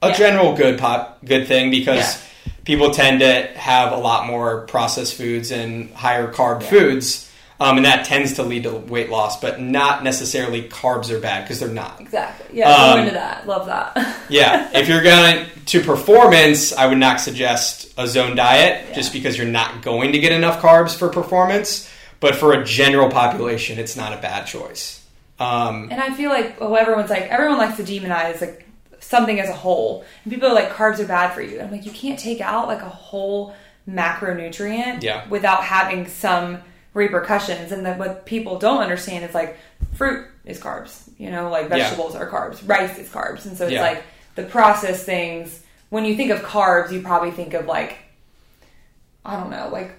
[SPEAKER 3] a
[SPEAKER 2] Yeah.
[SPEAKER 3] general good pop good thing because
[SPEAKER 2] Yeah.
[SPEAKER 3] people tend to have a lot more processed foods and higher carb
[SPEAKER 2] Yeah.
[SPEAKER 3] foods, um, and that tends to lead to weight loss. But not necessarily carbs are bad because they're not.
[SPEAKER 2] Exactly. Yeah,
[SPEAKER 3] Um,
[SPEAKER 2] go into that. Love that.
[SPEAKER 3] Yeah, if you're going to performance, I would not suggest a zone diet just because you're not going to get enough carbs for performance. But for a general population, it's not a bad choice. Um,
[SPEAKER 2] And I feel like oh, everyone's like everyone likes to demonize like something as a whole, and people are like carbs are bad for you. I'm like you can't take out like a whole macronutrient
[SPEAKER 3] Yeah.
[SPEAKER 2] without having some repercussions. And what people don't understand is like fruit is carbs, you know, like
[SPEAKER 3] Yeah.
[SPEAKER 2] vegetables are carbs, rice is carbs, and so it's
[SPEAKER 3] Yeah.
[SPEAKER 2] like the processed things. When you think of carbs, you probably think of like I don't know, like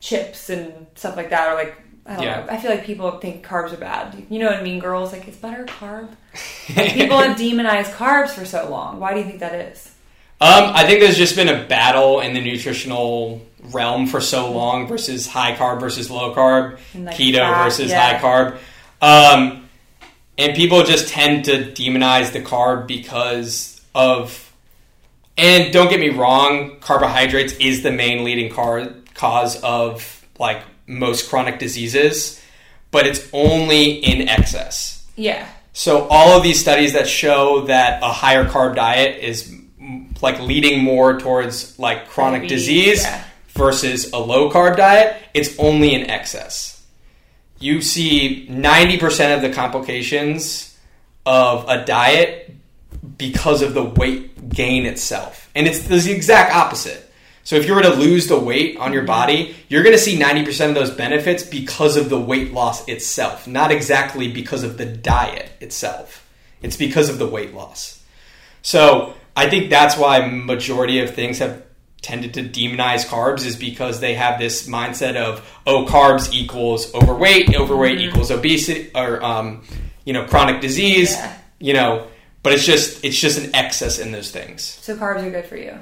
[SPEAKER 2] chips and stuff like that, or like I don't
[SPEAKER 3] Yeah.
[SPEAKER 2] know. I feel like people think carbs are bad. You know, what I Mean Girls, like is butter carb? Like, people have demonized carbs for so long. Why do you think that is?
[SPEAKER 3] Um, I think there's just been a battle in the nutritional realm for so long versus high carb versus low carb,
[SPEAKER 2] like,
[SPEAKER 3] keto
[SPEAKER 2] fat,
[SPEAKER 3] versus
[SPEAKER 2] yeah.
[SPEAKER 3] high carb. Um, and people just tend to demonize the carb because of, and don't get me wrong, carbohydrates is the main leading car- cause of like most chronic diseases, but it's only in excess.
[SPEAKER 2] Yeah,
[SPEAKER 3] So all of these studies that show that a higher carb diet is mm, like leading more towards like chronic
[SPEAKER 2] Diabetes,
[SPEAKER 3] disease
[SPEAKER 2] yeah.
[SPEAKER 3] versus a low carb diet, it's only in excess. You see 90% of the complications of a diet because of the weight gain itself. And it's the exact opposite. So if you were to lose the weight on
[SPEAKER 2] Mm-hmm.
[SPEAKER 3] your body, you're going to see 90% of those benefits because of the weight loss itself, not exactly because of the diet itself. It's because of the weight loss. So I think that's why majority of things have tended to demonize carbs is because they have this mindset of oh carbs equals overweight, overweight equals obesity or um, you know chronic disease,
[SPEAKER 2] Yeah.
[SPEAKER 3] you know. But it's just it's just an excess in those things.
[SPEAKER 2] so carbs are good for you.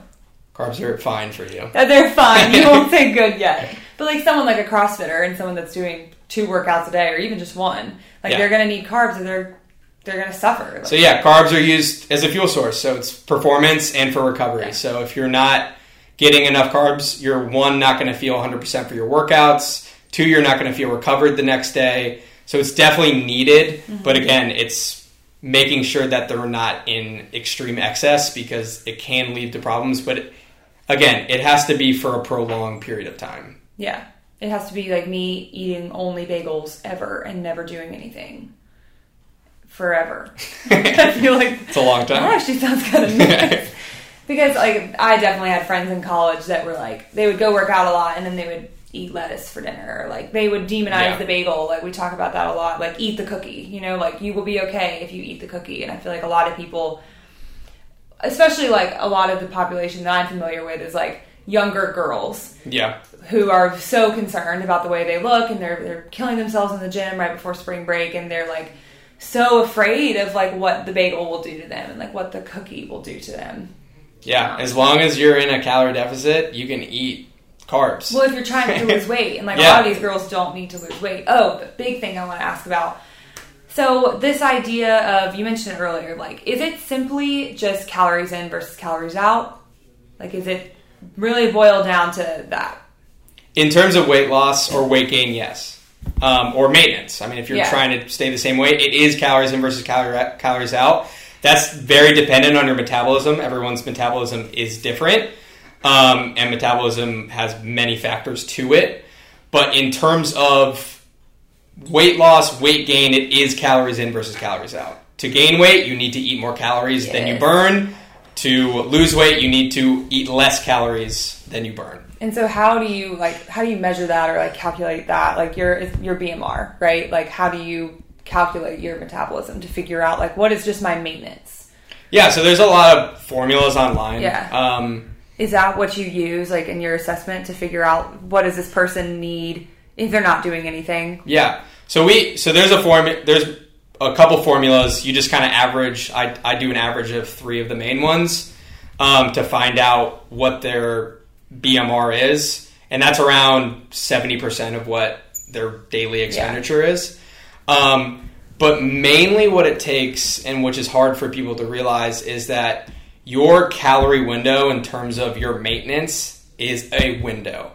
[SPEAKER 3] Carbs are fine for you.
[SPEAKER 2] Uh, They're fine. You won't say good yet. But like someone like a CrossFitter and someone that's doing two workouts a day or even just one, like
[SPEAKER 3] Yeah.
[SPEAKER 2] they're gonna need carbs or they're they're gonna suffer.
[SPEAKER 3] So yeah, carbs are used as a fuel source. So it's performance and for recovery. So if you're not getting enough carbs, you're one not going to feel 100% for your workouts. Two, you're not going to feel recovered the next day. So it's definitely needed. But again, it's making sure that they're not in extreme excess because it can lead to problems. But again, it has to be for a prolonged period of time.
[SPEAKER 2] yeah, it has to be like me eating only bagels ever and never doing anything forever. I feel like
[SPEAKER 3] It's a long
[SPEAKER 2] That
[SPEAKER 3] time.
[SPEAKER 2] actually sounds kind of nice. because like I definitely had friends in college that were like they would go work out a lot and then they would eat lettuce for dinner or like they would demonize
[SPEAKER 3] Yeah.
[SPEAKER 2] the bagel like we talk about that a lot like eat the cookie you know like you will be okay if you eat the cookie and I feel like a lot of people especially like a lot of the population that I'm familiar with is like younger girls
[SPEAKER 3] Yeah.
[SPEAKER 2] who are so concerned about the way they look and they're they're killing themselves in the gym right before spring break and they're like so afraid of like what the bagel will do to them and like what the cookie will do to them.
[SPEAKER 3] Yeah. Um, as long as you're in a calorie deficit, you can eat carbs.
[SPEAKER 2] Well, if you're trying to lose weight and like a lot of these girls don't need to lose weight. Oh, the big thing I want to ask about So this idea of you mentioned it earlier, like, is it simply just calories in versus calories out? Like, is it really boiled down to that?
[SPEAKER 3] In terms of weight loss or weight gain, yes. Um, or maintenance. I mean, if you're
[SPEAKER 2] Yeah.
[SPEAKER 3] trying to stay the same weight, it is calories in versus calorie, calories out. That's very dependent on your metabolism. Everyone's metabolism is different, um, and metabolism has many factors to it. But in terms of weight loss, weight gain, it is calories in versus calories out. To gain weight, you need to eat more calories than you burn. To lose weight, you need to eat less calories than you burn.
[SPEAKER 2] And so, how do you like? How do you measure that or like calculate that? Like your your BMR, right? Like, how do you calculate your metabolism to figure out like what is just my maintenance?
[SPEAKER 3] Yeah, so there's a lot of formulas online.
[SPEAKER 2] Yeah.
[SPEAKER 3] Um,
[SPEAKER 2] Is that what you use like in your assessment to figure out what does this person need if they're not doing anything?
[SPEAKER 3] yeah. So we so there's a form there's a couple formulas. You just kind of average. I I do an average of three of the main ones um, to find out what their BMR is, and that's around seventy percent of what their daily expenditure is. Um, but mainly, what it takes, and which is hard for people to realize, is that your calorie window in terms of your maintenance is a window.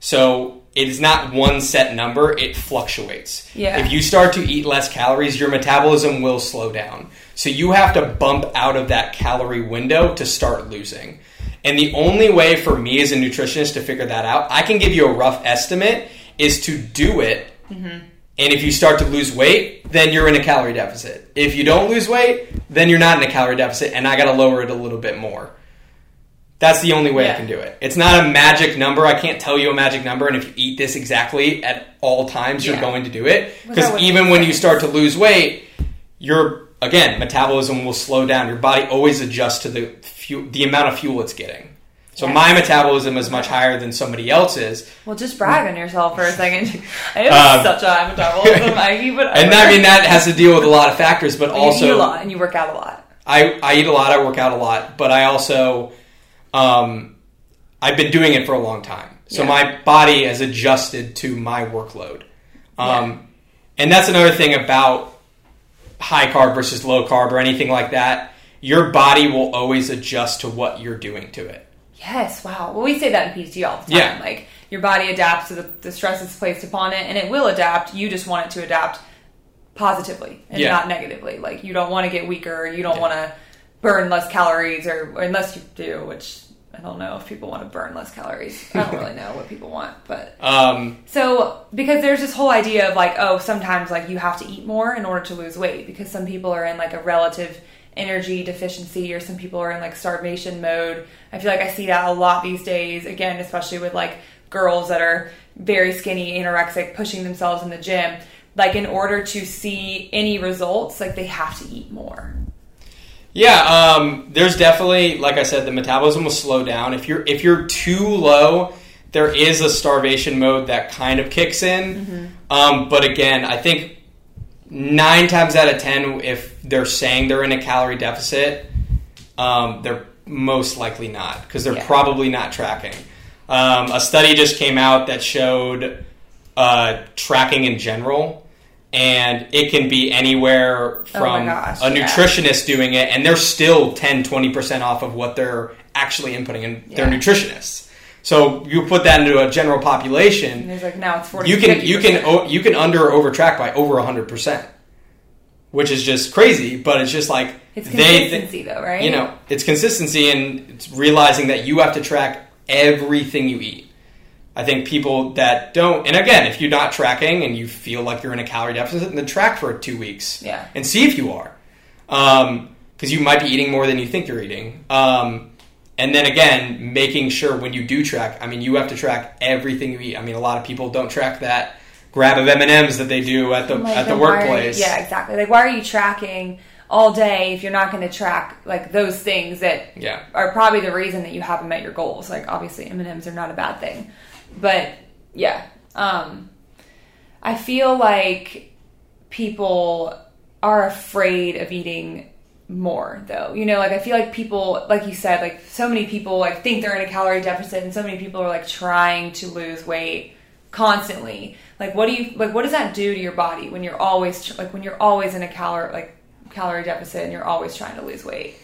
[SPEAKER 3] So it is not one set number, it fluctuates.
[SPEAKER 2] Yeah.
[SPEAKER 3] If you start to eat less calories, your metabolism will slow down. So you have to bump out of that calorie window to start losing. And the only way for me as a nutritionist to figure that out, I can give you a rough estimate, is to do it. Mm-hmm. And if you start to lose weight, then you're in a calorie deficit. If you don't lose weight, then you're not in a calorie deficit, and I got to lower it a little bit more. That's the only way I can do it. It's not a magic number. I can't tell you a magic number, and if you eat this exactly at all times, you're going to do it. Because even when you start to lose weight, your again metabolism will slow down. Your body always adjusts to the fuel, the amount of fuel it's getting. So
[SPEAKER 2] Yes.
[SPEAKER 3] my metabolism is much higher than somebody else's,
[SPEAKER 2] Well, just brag on yourself for a second. I have
[SPEAKER 3] Um,
[SPEAKER 2] such a high metabolism. I eat whatever.
[SPEAKER 3] and I mean that has to deal with a lot of factors. But
[SPEAKER 2] But you eat a
[SPEAKER 3] also,
[SPEAKER 2] lot and you work out a lot.
[SPEAKER 3] I, I eat a lot, I work out a lot, but I also, um, I've been doing it for a long time. So
[SPEAKER 2] Yeah.
[SPEAKER 3] my body has adjusted to my workload. Um, And that's another thing about high carb versus low carb or anything like that. Your body will always adjust to what you're doing to it.
[SPEAKER 2] Yes, wow. Well, we say that in PT all the time.
[SPEAKER 3] Yeah.
[SPEAKER 2] Like your body adapts to the, the stress that's placed upon it, and it will adapt. You just want it to adapt positively and
[SPEAKER 3] Yeah.
[SPEAKER 2] not negatively. Like you don't want to get weaker. You don't
[SPEAKER 3] Yeah.
[SPEAKER 2] want to burn less calories, or, or unless you do, which I don't know if people want to burn less calories. I don't really know what people want, but
[SPEAKER 3] Um,
[SPEAKER 2] so because there's this whole idea of like, oh, sometimes like you have to eat more in order to lose weight because some people are in like a relative energy deficiency or some people are in like starvation mode. I feel like I see that a lot these days, again, especially with like girls that are very skinny, anorexic, pushing themselves in the gym. Like in order to see any results, like they have to eat more.
[SPEAKER 3] Yeah, um, there's definitely, like I said, the metabolism will slow down. If you're if you're too low, there is a starvation mode that kind of kicks in. Um, but again, I think nine times out of ten, if they're saying they're in a calorie deficit, um, they're most likely not because they're
[SPEAKER 2] Yeah.
[SPEAKER 3] probably not tracking. Um, a study just came out that showed uh, tracking in general, and it can be anywhere
[SPEAKER 2] Oh
[SPEAKER 3] from
[SPEAKER 2] gosh,
[SPEAKER 3] a
[SPEAKER 2] yeah.
[SPEAKER 3] nutritionist doing it, and they're still 10 20% off of what they're actually inputting in their
[SPEAKER 2] Yeah.
[SPEAKER 3] nutritionists. So you put that into a general
[SPEAKER 2] And
[SPEAKER 3] population,
[SPEAKER 2] there's like now it's forty.
[SPEAKER 3] you can you can
[SPEAKER 2] 50%.
[SPEAKER 3] you can under or over track by over 100%, which is just crazy, but it's just like
[SPEAKER 2] it's
[SPEAKER 3] they
[SPEAKER 2] consistency though, right?
[SPEAKER 3] you know, it's consistency and it's realizing that you have to track everything you eat. I think people that don't, and again, if you're not tracking and you feel like you're in a calorie deficit, then track for two weeks
[SPEAKER 2] Yeah.
[SPEAKER 3] and see if you are, because you might be eating more than you think you're eating. Um, and then again, making sure when you do track, I mean, you have to track everything you eat. I mean, a lot of people don't track that grab of M and M's that they do at the
[SPEAKER 2] Like,
[SPEAKER 3] at the
[SPEAKER 2] are you-
[SPEAKER 3] workplace.
[SPEAKER 2] yeah, exactly. Like, why are you tracking all day if you're not going to track like those things that
[SPEAKER 3] Yeah.
[SPEAKER 2] are probably the reason that you haven't met your goals? Like, obviously, M and M's are not a bad thing, but yeah, um, I feel like people are afraid of eating more though you know like i feel like people like you said like so many people like think they're in a calorie deficit and so many people are like trying to lose weight constantly. Like what do you like? What does that do to your body when you're always like when you're always in a calorie like calorie deficit and you're always trying to lose weight?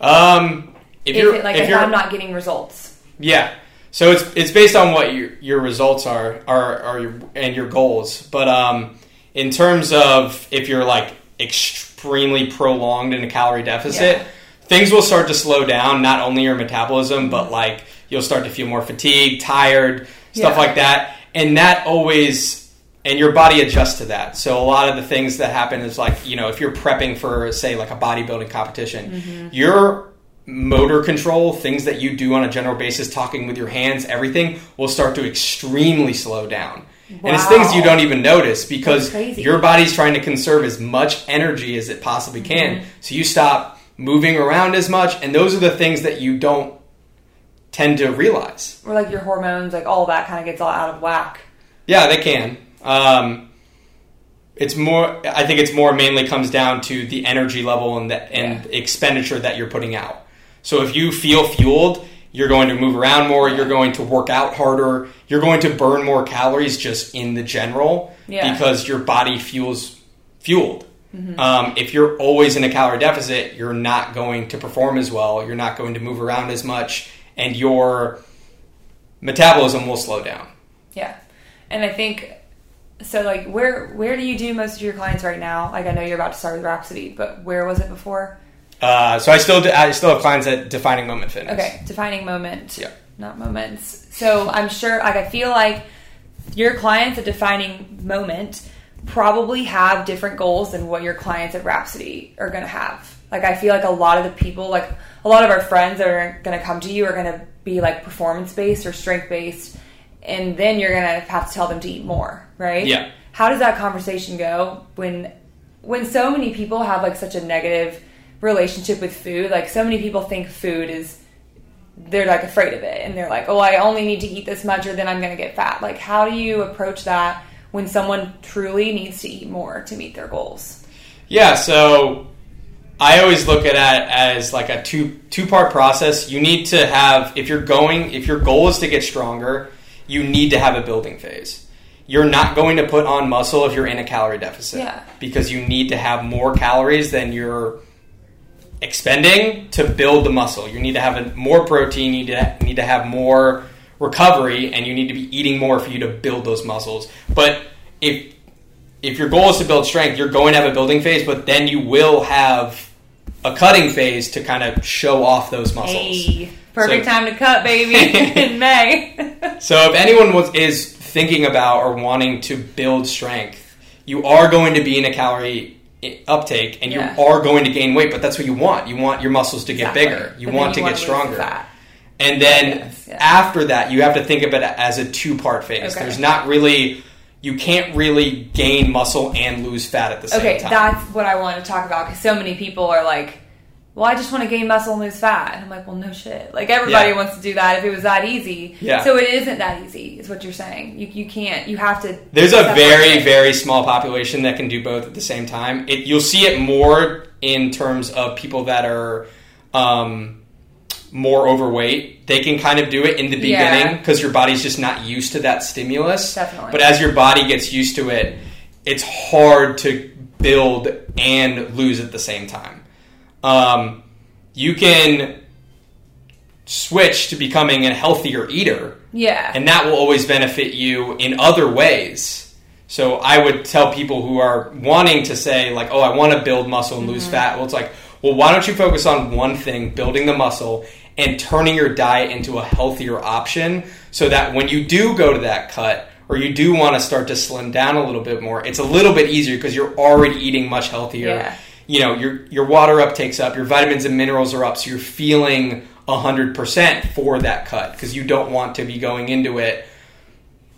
[SPEAKER 3] Um, if,
[SPEAKER 2] If,
[SPEAKER 3] you're
[SPEAKER 2] it, like
[SPEAKER 3] if,
[SPEAKER 2] if, I'm not getting results.
[SPEAKER 3] yeah, so it's it's based on what your your results are are are your and your goals. But um, in terms of if you're like extremely prolonged in a calorie deficit,
[SPEAKER 2] Yeah.
[SPEAKER 3] things will start to slow down. Not only your metabolism, but like you'll start to feel more fatigued, tired, stuff
[SPEAKER 2] Yeah.
[SPEAKER 3] like that, and that always. And your body adjusts to that. So a lot of the things that happen is like, you know, if you're prepping for, say, like a bodybuilding competition, your motor control, things that you do on a general basis, talking with your hands, everything will start to extremely slow down. And it's things you don't even notice because your body's trying to conserve as much energy as it possibly can.
[SPEAKER 2] Mm-hmm.
[SPEAKER 3] So you stop moving around as much, and those are the things that you don't tend to realize.
[SPEAKER 2] Or like your hormones, like all that kind of gets all out of whack.
[SPEAKER 3] Yeah, they can. Um, it's more. I think it's more mainly comes down to the energy level and the and expenditure that you're putting out. So if you feel fueled, you're going to move around more. You're going to work out harder. You're going to burn more calories just in the general
[SPEAKER 2] Yeah.
[SPEAKER 3] because your body fuels fueled. Um, if you're always in a calorie deficit, you're not going to perform as well. You're not going to move around as much, and your metabolism will slow down.
[SPEAKER 2] Yeah, and I think so. Like, where where do you do most of your clients right now? Like, I know you're about to start with Rhapsody, but where was it before?
[SPEAKER 3] Uh, so I still do, I still have clients at Defining Moment Fitness.
[SPEAKER 2] Okay, defining moment.
[SPEAKER 3] Yeah.
[SPEAKER 2] Not moments. So I'm sure, like, I feel like your clients at defining moment probably have different goals than what your clients at Rhapsody are going to have. Like, I feel like a lot of the people, like, a lot of our friends that are going to come to you are going to be like performance based or strength based, and then you're going to have to tell them to eat more, right?
[SPEAKER 3] Yeah.
[SPEAKER 2] How does that conversation go when when so many people have like such a negative relationship with food? Like, so many people think food is they're like afraid of it and they're like, oh, I only need to eat this much or then I'm going to get fat. Like, how do you approach that when someone truly needs to eat more to meet their goals?
[SPEAKER 3] Yeah, so I always look at it as like a two two part process. You need to have if you're going if your goal is to get stronger, you need to have a building phase. You're not going to put on muscle if you're in a calorie deficit
[SPEAKER 2] Yeah.
[SPEAKER 3] because you need to have more calories than you're expending to build the muscle. You need to have a, more protein, you need to, need to have more recovery, and you need to be eating more for you to build those muscles. But if if your goal is to build strength, you're going to have a building phase, but then you will have a cutting phase to kind of show off those muscles.
[SPEAKER 2] Hey, perfect
[SPEAKER 3] So-
[SPEAKER 2] time to cut, baby, in May.
[SPEAKER 3] So if anyone was is thinking about or wanting to build strength, you are going to be in a calorie uptake and
[SPEAKER 2] Yeah.
[SPEAKER 3] you are going to gain weight, but that's what you want. You want your muscles to get
[SPEAKER 2] Exactly.
[SPEAKER 3] bigger. You
[SPEAKER 2] But then
[SPEAKER 3] want to get stronger.
[SPEAKER 2] fat.
[SPEAKER 3] And then
[SPEAKER 2] Yes,
[SPEAKER 3] after that, you have to think of it as a two-part phase.
[SPEAKER 2] Okay.
[SPEAKER 3] There's not really you can't really gain muscle and lose fat at the same time.
[SPEAKER 2] Okay, that's what I want to talk about because so many people are like, well, I just want to gain muscle and lose fat. And I'm like, well, no shit. Like, everybody
[SPEAKER 3] Yeah.
[SPEAKER 2] wants to do that if it was that easy.
[SPEAKER 3] Yeah.
[SPEAKER 2] So it isn't that easy, is what you're saying. You, you can't, you have to.
[SPEAKER 3] There's a very, very small population that can do both at the same time. It, you'll see it more in terms of people that are um, more overweight. They can kind of do it in the beginning because your body's just not used to that stimulus.
[SPEAKER 2] Definitely.
[SPEAKER 3] But as your body gets used to it, it's hard to build and lose at the same time. Um, you can switch to becoming a healthier eater
[SPEAKER 2] Yeah.
[SPEAKER 3] and that will always benefit you in other ways. So I would tell people who are wanting to say like, "Oh, I want to build muscle and lose
[SPEAKER 2] Mm-hmm.
[SPEAKER 3] fat." Well, it's like, "Well, why don't you focus on one thing, building the muscle and turning your diet into a healthier option so that when you do go to that cut or you do want to start to slim down a little bit more, it's a little bit easier because you're already eating much healthier."
[SPEAKER 2] Yeah.
[SPEAKER 3] You know, your your water uptake's up, your vitamins and minerals are up, so you're feeling 100% for that cut because you don't want to be going into it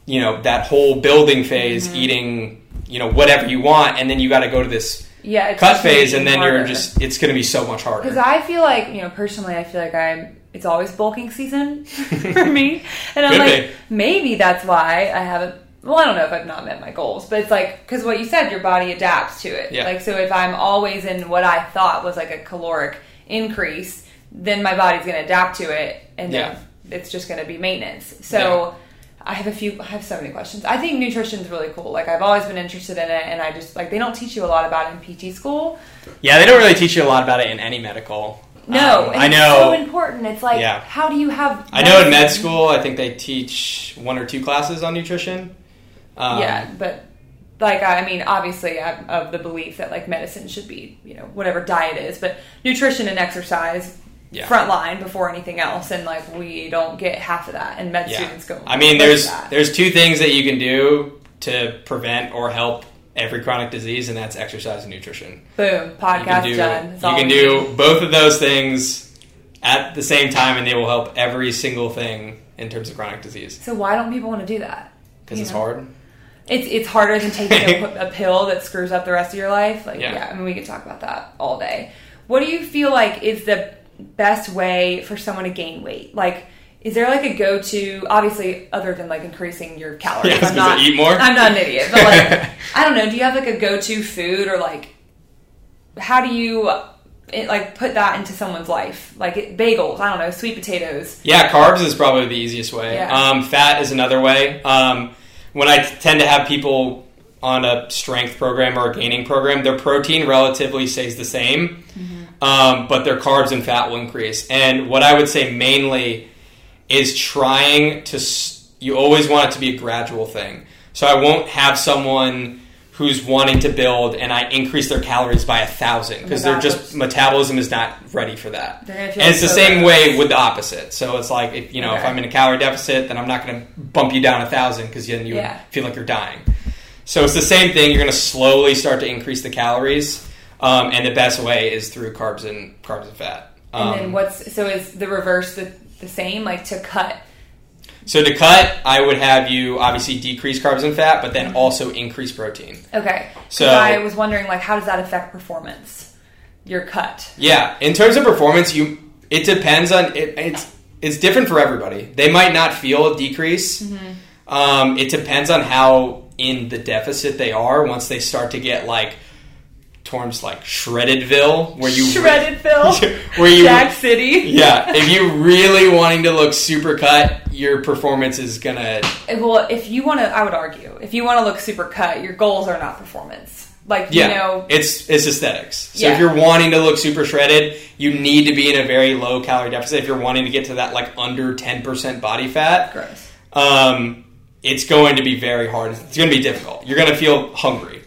[SPEAKER 3] you know that whole building phase
[SPEAKER 2] Mm-hmm.
[SPEAKER 3] eating you know whatever you want and then you got to go to this
[SPEAKER 2] yeah.
[SPEAKER 3] Cut phase and then you're just it's going to be so much harder Because
[SPEAKER 2] I feel like, you know, personally, I feel like I'm. It's always bulking season for me, and I'm
[SPEAKER 3] Could
[SPEAKER 2] like,
[SPEAKER 3] be.
[SPEAKER 2] maybe that's why I haven't. Well, I don't know if I've not met my goals, but it's like because what you said, your body adapts to it.
[SPEAKER 3] Yeah.
[SPEAKER 2] Like, so if I'm always in what I thought was like a caloric increase, then my body's going to adapt to it, and then it's just going to be maintenance. So. I have a few. I have so many questions. I think nutrition's really cool. Like I've always been interested in it, and I just like they don't teach you a lot about it in PT school.
[SPEAKER 3] Yeah, they don't really teach you a lot about it in any medical.
[SPEAKER 2] No,
[SPEAKER 3] Um, I
[SPEAKER 2] it's
[SPEAKER 3] know.
[SPEAKER 2] so important. It's like,
[SPEAKER 3] Yeah.
[SPEAKER 2] how do you have?
[SPEAKER 3] I know in med school, I think they teach one or two classes on nutrition. Um,
[SPEAKER 2] yeah, but like I mean, obviously, I'm of the belief that like medicine should be, you know, whatever diet is, but nutrition and exercise
[SPEAKER 3] Yeah.
[SPEAKER 2] front line before anything else, and like we don't get half of that, and med
[SPEAKER 3] Yeah.
[SPEAKER 2] students go.
[SPEAKER 3] I mean, there's there's two things that you can do to prevent or help every chronic disease, and that's exercise and nutrition.
[SPEAKER 2] boom
[SPEAKER 3] You
[SPEAKER 2] podcast
[SPEAKER 3] can do,
[SPEAKER 2] done. That's
[SPEAKER 3] you can do
[SPEAKER 2] need.
[SPEAKER 3] both of those things at the same time, and they will help every single thing in terms of chronic disease.
[SPEAKER 2] So why don't people want to do that?
[SPEAKER 3] Because it's
[SPEAKER 2] know?
[SPEAKER 3] hard.
[SPEAKER 2] It's it's harder than taking a, a pill that screws up the rest of your life. Like
[SPEAKER 3] Yeah.
[SPEAKER 2] yeah. I mean we could talk about that all day. What do you feel like is the best way for someone to gain weight? Like is there like a go to obviously other than like increasing your calories?
[SPEAKER 3] Yeah,
[SPEAKER 2] I'm not
[SPEAKER 3] eat more?
[SPEAKER 2] I'm not an idiot, but like I don't know. Do you have like a go to food or like how do you it, like put that into someone's life? Like it, bagels, I don't know, sweet potatoes.
[SPEAKER 3] Yeah, carbs is probably the easiest way.
[SPEAKER 2] Yeah.
[SPEAKER 3] Um, fat is another way. Um, when I tend to have people on a strength program or a gaining program, their protein relatively stays the same, um, but their carbs and fat will increase. And what I would say mainly is trying to, you always want it to be a gradual thing. So I won't have someone who's wanting to build and I increase their calories by a thousand because they're just metabolism is not ready for that.
[SPEAKER 2] They're gonna feel
[SPEAKER 3] And it's the
[SPEAKER 2] so
[SPEAKER 3] same
[SPEAKER 2] gross.
[SPEAKER 3] way with the opposite. So it's like if you know if I'm in a calorie deficit, then I'm not going to bump you down a thousand because then you
[SPEAKER 2] Yeah.
[SPEAKER 3] feel like you're dying. So it's the same thing. You're going to slowly start to increase the calories, um, and the best way is through carbs and carbs and fat.
[SPEAKER 2] And
[SPEAKER 3] Um,
[SPEAKER 2] then what's so is the reverse the, the same? Like to cut
[SPEAKER 3] so to cut, I would have you obviously decrease carbs and fat, but then
[SPEAKER 2] Mm-hmm.
[SPEAKER 3] also increase protein.
[SPEAKER 2] Okay.
[SPEAKER 3] So-
[SPEAKER 2] I was wondering, like, how does that affect performance? Your cut.
[SPEAKER 3] Yeah, in terms of performance, you it depends on it, it's it's different for everybody. They might not feel a decrease. Um, it depends on how in the deficit they are once they start to get like terms like shreddedville, where you
[SPEAKER 2] shredded Phil.
[SPEAKER 3] where you
[SPEAKER 2] Jack City.
[SPEAKER 3] yeah, if you really wanting to look super cut, your performance is gonna
[SPEAKER 2] Well, if you want to, I would argue, if you want to look super cut, your goals are not performance. Like
[SPEAKER 3] yeah,
[SPEAKER 2] you know,
[SPEAKER 3] it's it's aesthetics. So
[SPEAKER 2] Yeah.
[SPEAKER 3] if you're wanting to look super shredded, you need to be in a very low calorie deficit. If you're wanting to get to that like under ten percent body fat,
[SPEAKER 2] gross.
[SPEAKER 3] um, it's going to be very hard. It's going to be difficult. You're going to feel hungry.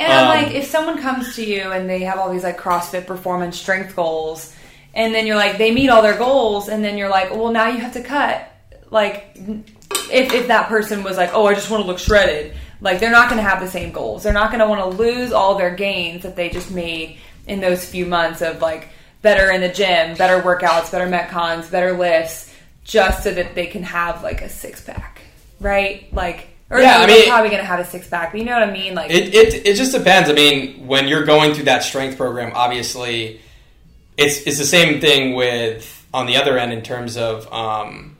[SPEAKER 2] And
[SPEAKER 3] Um,
[SPEAKER 2] like, if someone comes to you and they have all these like CrossFit performance strength goals, and then you're like, they meet all their goals, and then you're like, well, now you have to cut. Like, if, if that person was like, oh, I just want to look shredded, like, they're not going to have the same goals. They're not going to want to lose all their gains that they just made in those few months of like better in the gym, better workouts, better metcons, better lifts, just so that they can have like a six pack, right? Like, or
[SPEAKER 3] Yeah,
[SPEAKER 2] no,
[SPEAKER 3] I
[SPEAKER 2] they're
[SPEAKER 3] mean-
[SPEAKER 2] probably going to have a six pack, but you know what I mean? Like,
[SPEAKER 3] It, it it just depends. I mean, when you're going through that strength program, obviously, it's it's the same thing with on the other end in terms of um,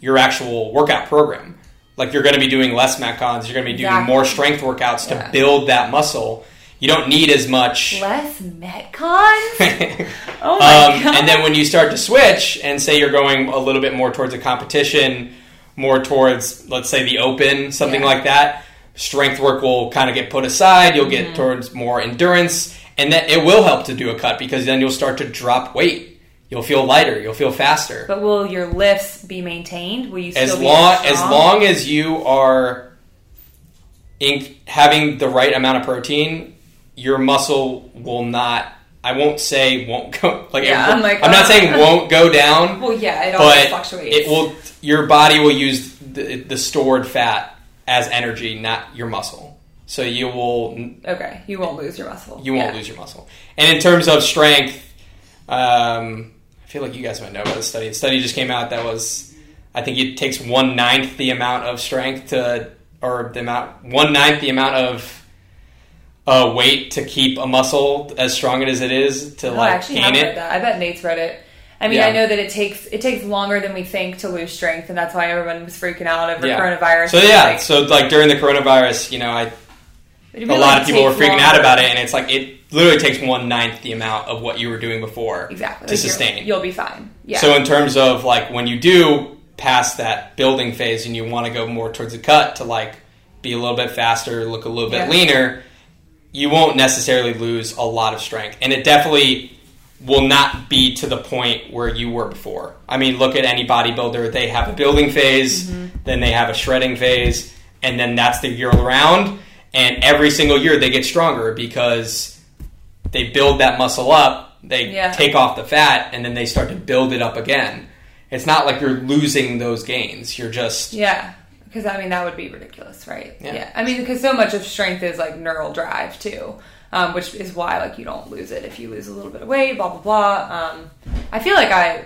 [SPEAKER 3] your actual workout program. Like you're going to be doing less metcons, you're going to be doing
[SPEAKER 2] Exactly.
[SPEAKER 3] more strength workouts
[SPEAKER 2] Yeah.
[SPEAKER 3] to build that muscle. You don't need as much.
[SPEAKER 2] Less Metcons? Oh my
[SPEAKER 3] um,
[SPEAKER 2] god.
[SPEAKER 3] and then when you start to switch and say you're going a little bit more towards a competition, more towards let's say the open, something
[SPEAKER 2] Yeah.
[SPEAKER 3] like that, strength work will kind of get put aside. You'll get
[SPEAKER 2] Mm-hmm.
[SPEAKER 3] towards more endurance, and then it will help to do a cut because then you'll start to drop weight. You'll feel lighter. You'll feel faster.
[SPEAKER 2] but will your lifts be maintained? Will you still
[SPEAKER 3] as
[SPEAKER 2] be
[SPEAKER 3] long
[SPEAKER 2] strong?
[SPEAKER 3] as long as you are in, having the right amount of protein, your muscle will not. I won't say won't go like.
[SPEAKER 2] Yeah, I'm like,
[SPEAKER 3] I'm not
[SPEAKER 2] uh,
[SPEAKER 3] saying won't go down,
[SPEAKER 2] Well, yeah, it always
[SPEAKER 3] but
[SPEAKER 2] fluctuates.
[SPEAKER 3] it will. Your body will use the, the stored fat as energy, not your muscle. So you will
[SPEAKER 2] Okay, you won't lose your muscle.
[SPEAKER 3] you won't
[SPEAKER 2] Yeah.
[SPEAKER 3] lose your muscle. And in terms of strength, um, I feel like you guys might know about the study. The study just came out that was, I think it takes one ninth the amount of strength to, or the amount one ninth the amount of uh, weight to keep a muscle as strong as it is to
[SPEAKER 2] Oh,
[SPEAKER 3] like gain it.
[SPEAKER 2] that. I bet Nate's read it. I mean,
[SPEAKER 3] Yeah.
[SPEAKER 2] I know that it takes it takes longer than we think to lose strength, and that's why everyone was freaking out over
[SPEAKER 3] Yeah.
[SPEAKER 2] coronavirus.
[SPEAKER 3] So yeah,
[SPEAKER 2] like,
[SPEAKER 3] so like during the coronavirus, you know, I a lot of people were freaking out about it, and it's like it literally takes one ninth the amount of what you were doing before
[SPEAKER 2] Exactly
[SPEAKER 3] to
[SPEAKER 2] Like,
[SPEAKER 3] sustain.
[SPEAKER 2] You'll be fine. Yeah.
[SPEAKER 3] So in terms of like when you do pass that building phase and you want to go more towards the cut to like be a little bit faster, look a little bit
[SPEAKER 2] Yeah.
[SPEAKER 3] leaner, you won't necessarily lose a lot of strength. And it definitely will not be to the point where you were before. I mean, look at any bodybuilder, they have a building phase, mm-hmm. then they have a shredding phase, and then that's the year round. And every single year they get stronger because they build that muscle up, they
[SPEAKER 2] Yeah.
[SPEAKER 3] take off the fat, and then they start to build it up again. It's not like you're losing those gains. You're just
[SPEAKER 2] Yeah, because I mean that would be ridiculous, right?
[SPEAKER 3] Yeah.
[SPEAKER 2] I mean because so much of strength is like neural drive too, um, which is why like you don't lose it if you lose a little bit of weight, blah blah blah. Um, I feel like I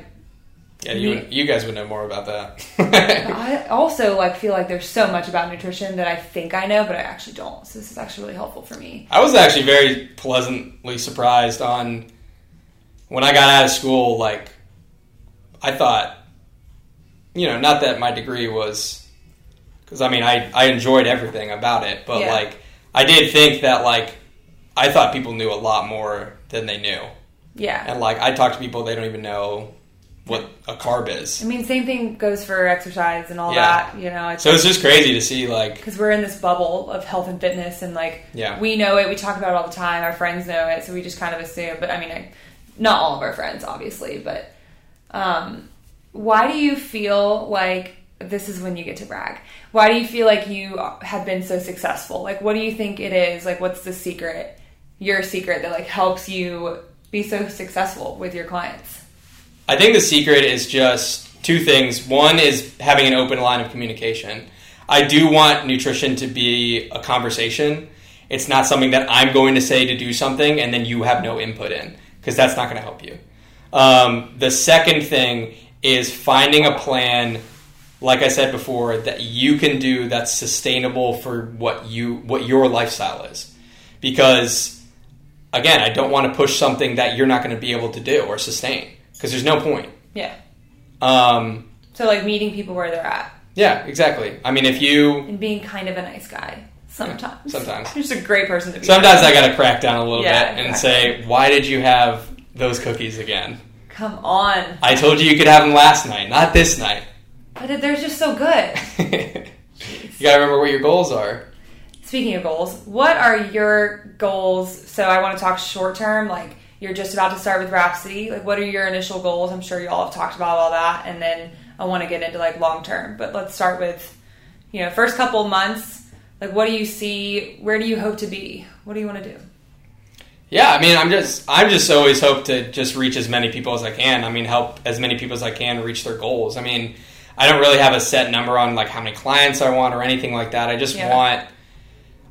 [SPEAKER 3] yeah. You you guys would know more about that.
[SPEAKER 2] I also like feel like there's so much about nutrition that I think I know, but I actually don't. So this is actually really helpful for me.
[SPEAKER 3] I was actually very pleasantly surprised on when I got out of school. Like, I thought, you know, not that my degree was, because I mean, I I enjoyed everything about it, but
[SPEAKER 2] Yeah.
[SPEAKER 3] like, I did think that like, I thought people knew a lot more than they knew,
[SPEAKER 2] Yeah.
[SPEAKER 3] and like, I talk to people they don't even know what a carb is.
[SPEAKER 2] I mean, same thing goes for exercise and all
[SPEAKER 3] Yeah.
[SPEAKER 2] that. You know, it's
[SPEAKER 3] So it's just crazy to see like,
[SPEAKER 2] because we're in this bubble of health and fitness and like
[SPEAKER 3] Yeah.
[SPEAKER 2] we know it we talk about it all the time our friends know it so we just kind of assume but i mean I, not all of our friends obviously but um, why do you feel like this is when you get to brag why do you feel like you have been so successful like what do you think it is like what's the secret your secret that like helps you be so successful with your clients
[SPEAKER 3] I think the secret is just two things. One is having an open line of communication. I do want nutrition to be a conversation. It's not something that I'm going to say to do something and then you have no input in, because that's not going to help you. Um, the second thing is finding a plan, like I said before, that you can do that's sustainable for what you what your lifestyle is. Because again, I don't want to push something that you're not going to be able to do or sustain because there's no point.
[SPEAKER 2] yeah
[SPEAKER 3] Um,
[SPEAKER 2] so like meeting people where they're at
[SPEAKER 3] yeah, exactly. I mean, if you
[SPEAKER 2] and being kind of a nice guy sometimes
[SPEAKER 3] sometimes
[SPEAKER 2] You're just a great person to be.
[SPEAKER 3] sometimes I got to crack down a little
[SPEAKER 2] Yeah,
[SPEAKER 3] bit and
[SPEAKER 2] exactly.
[SPEAKER 3] say, why did you have those cookies again?
[SPEAKER 2] Come on,
[SPEAKER 3] I told you you could have them last night, not this night.
[SPEAKER 2] but they're just so good.
[SPEAKER 3] you got to remember what your goals are.
[SPEAKER 2] Speaking of goals, what are your goals? So I want to talk short term. Like you're just about to start with Rhapsody. Like what are your initial goals? I'm sure you all have talked about all that, and then I want to get into like long term. But let's start with, you know, first couple months. Like what do you see? Where do you hope to be? What do you want to do?
[SPEAKER 3] Yeah, I mean, I'm just I'm just always hope to just reach as many people as I can. I mean, help as many people as I can reach their goals. I mean, I don't really have a set number on like how many clients I want or anything like that. I just
[SPEAKER 2] Yeah.
[SPEAKER 3] want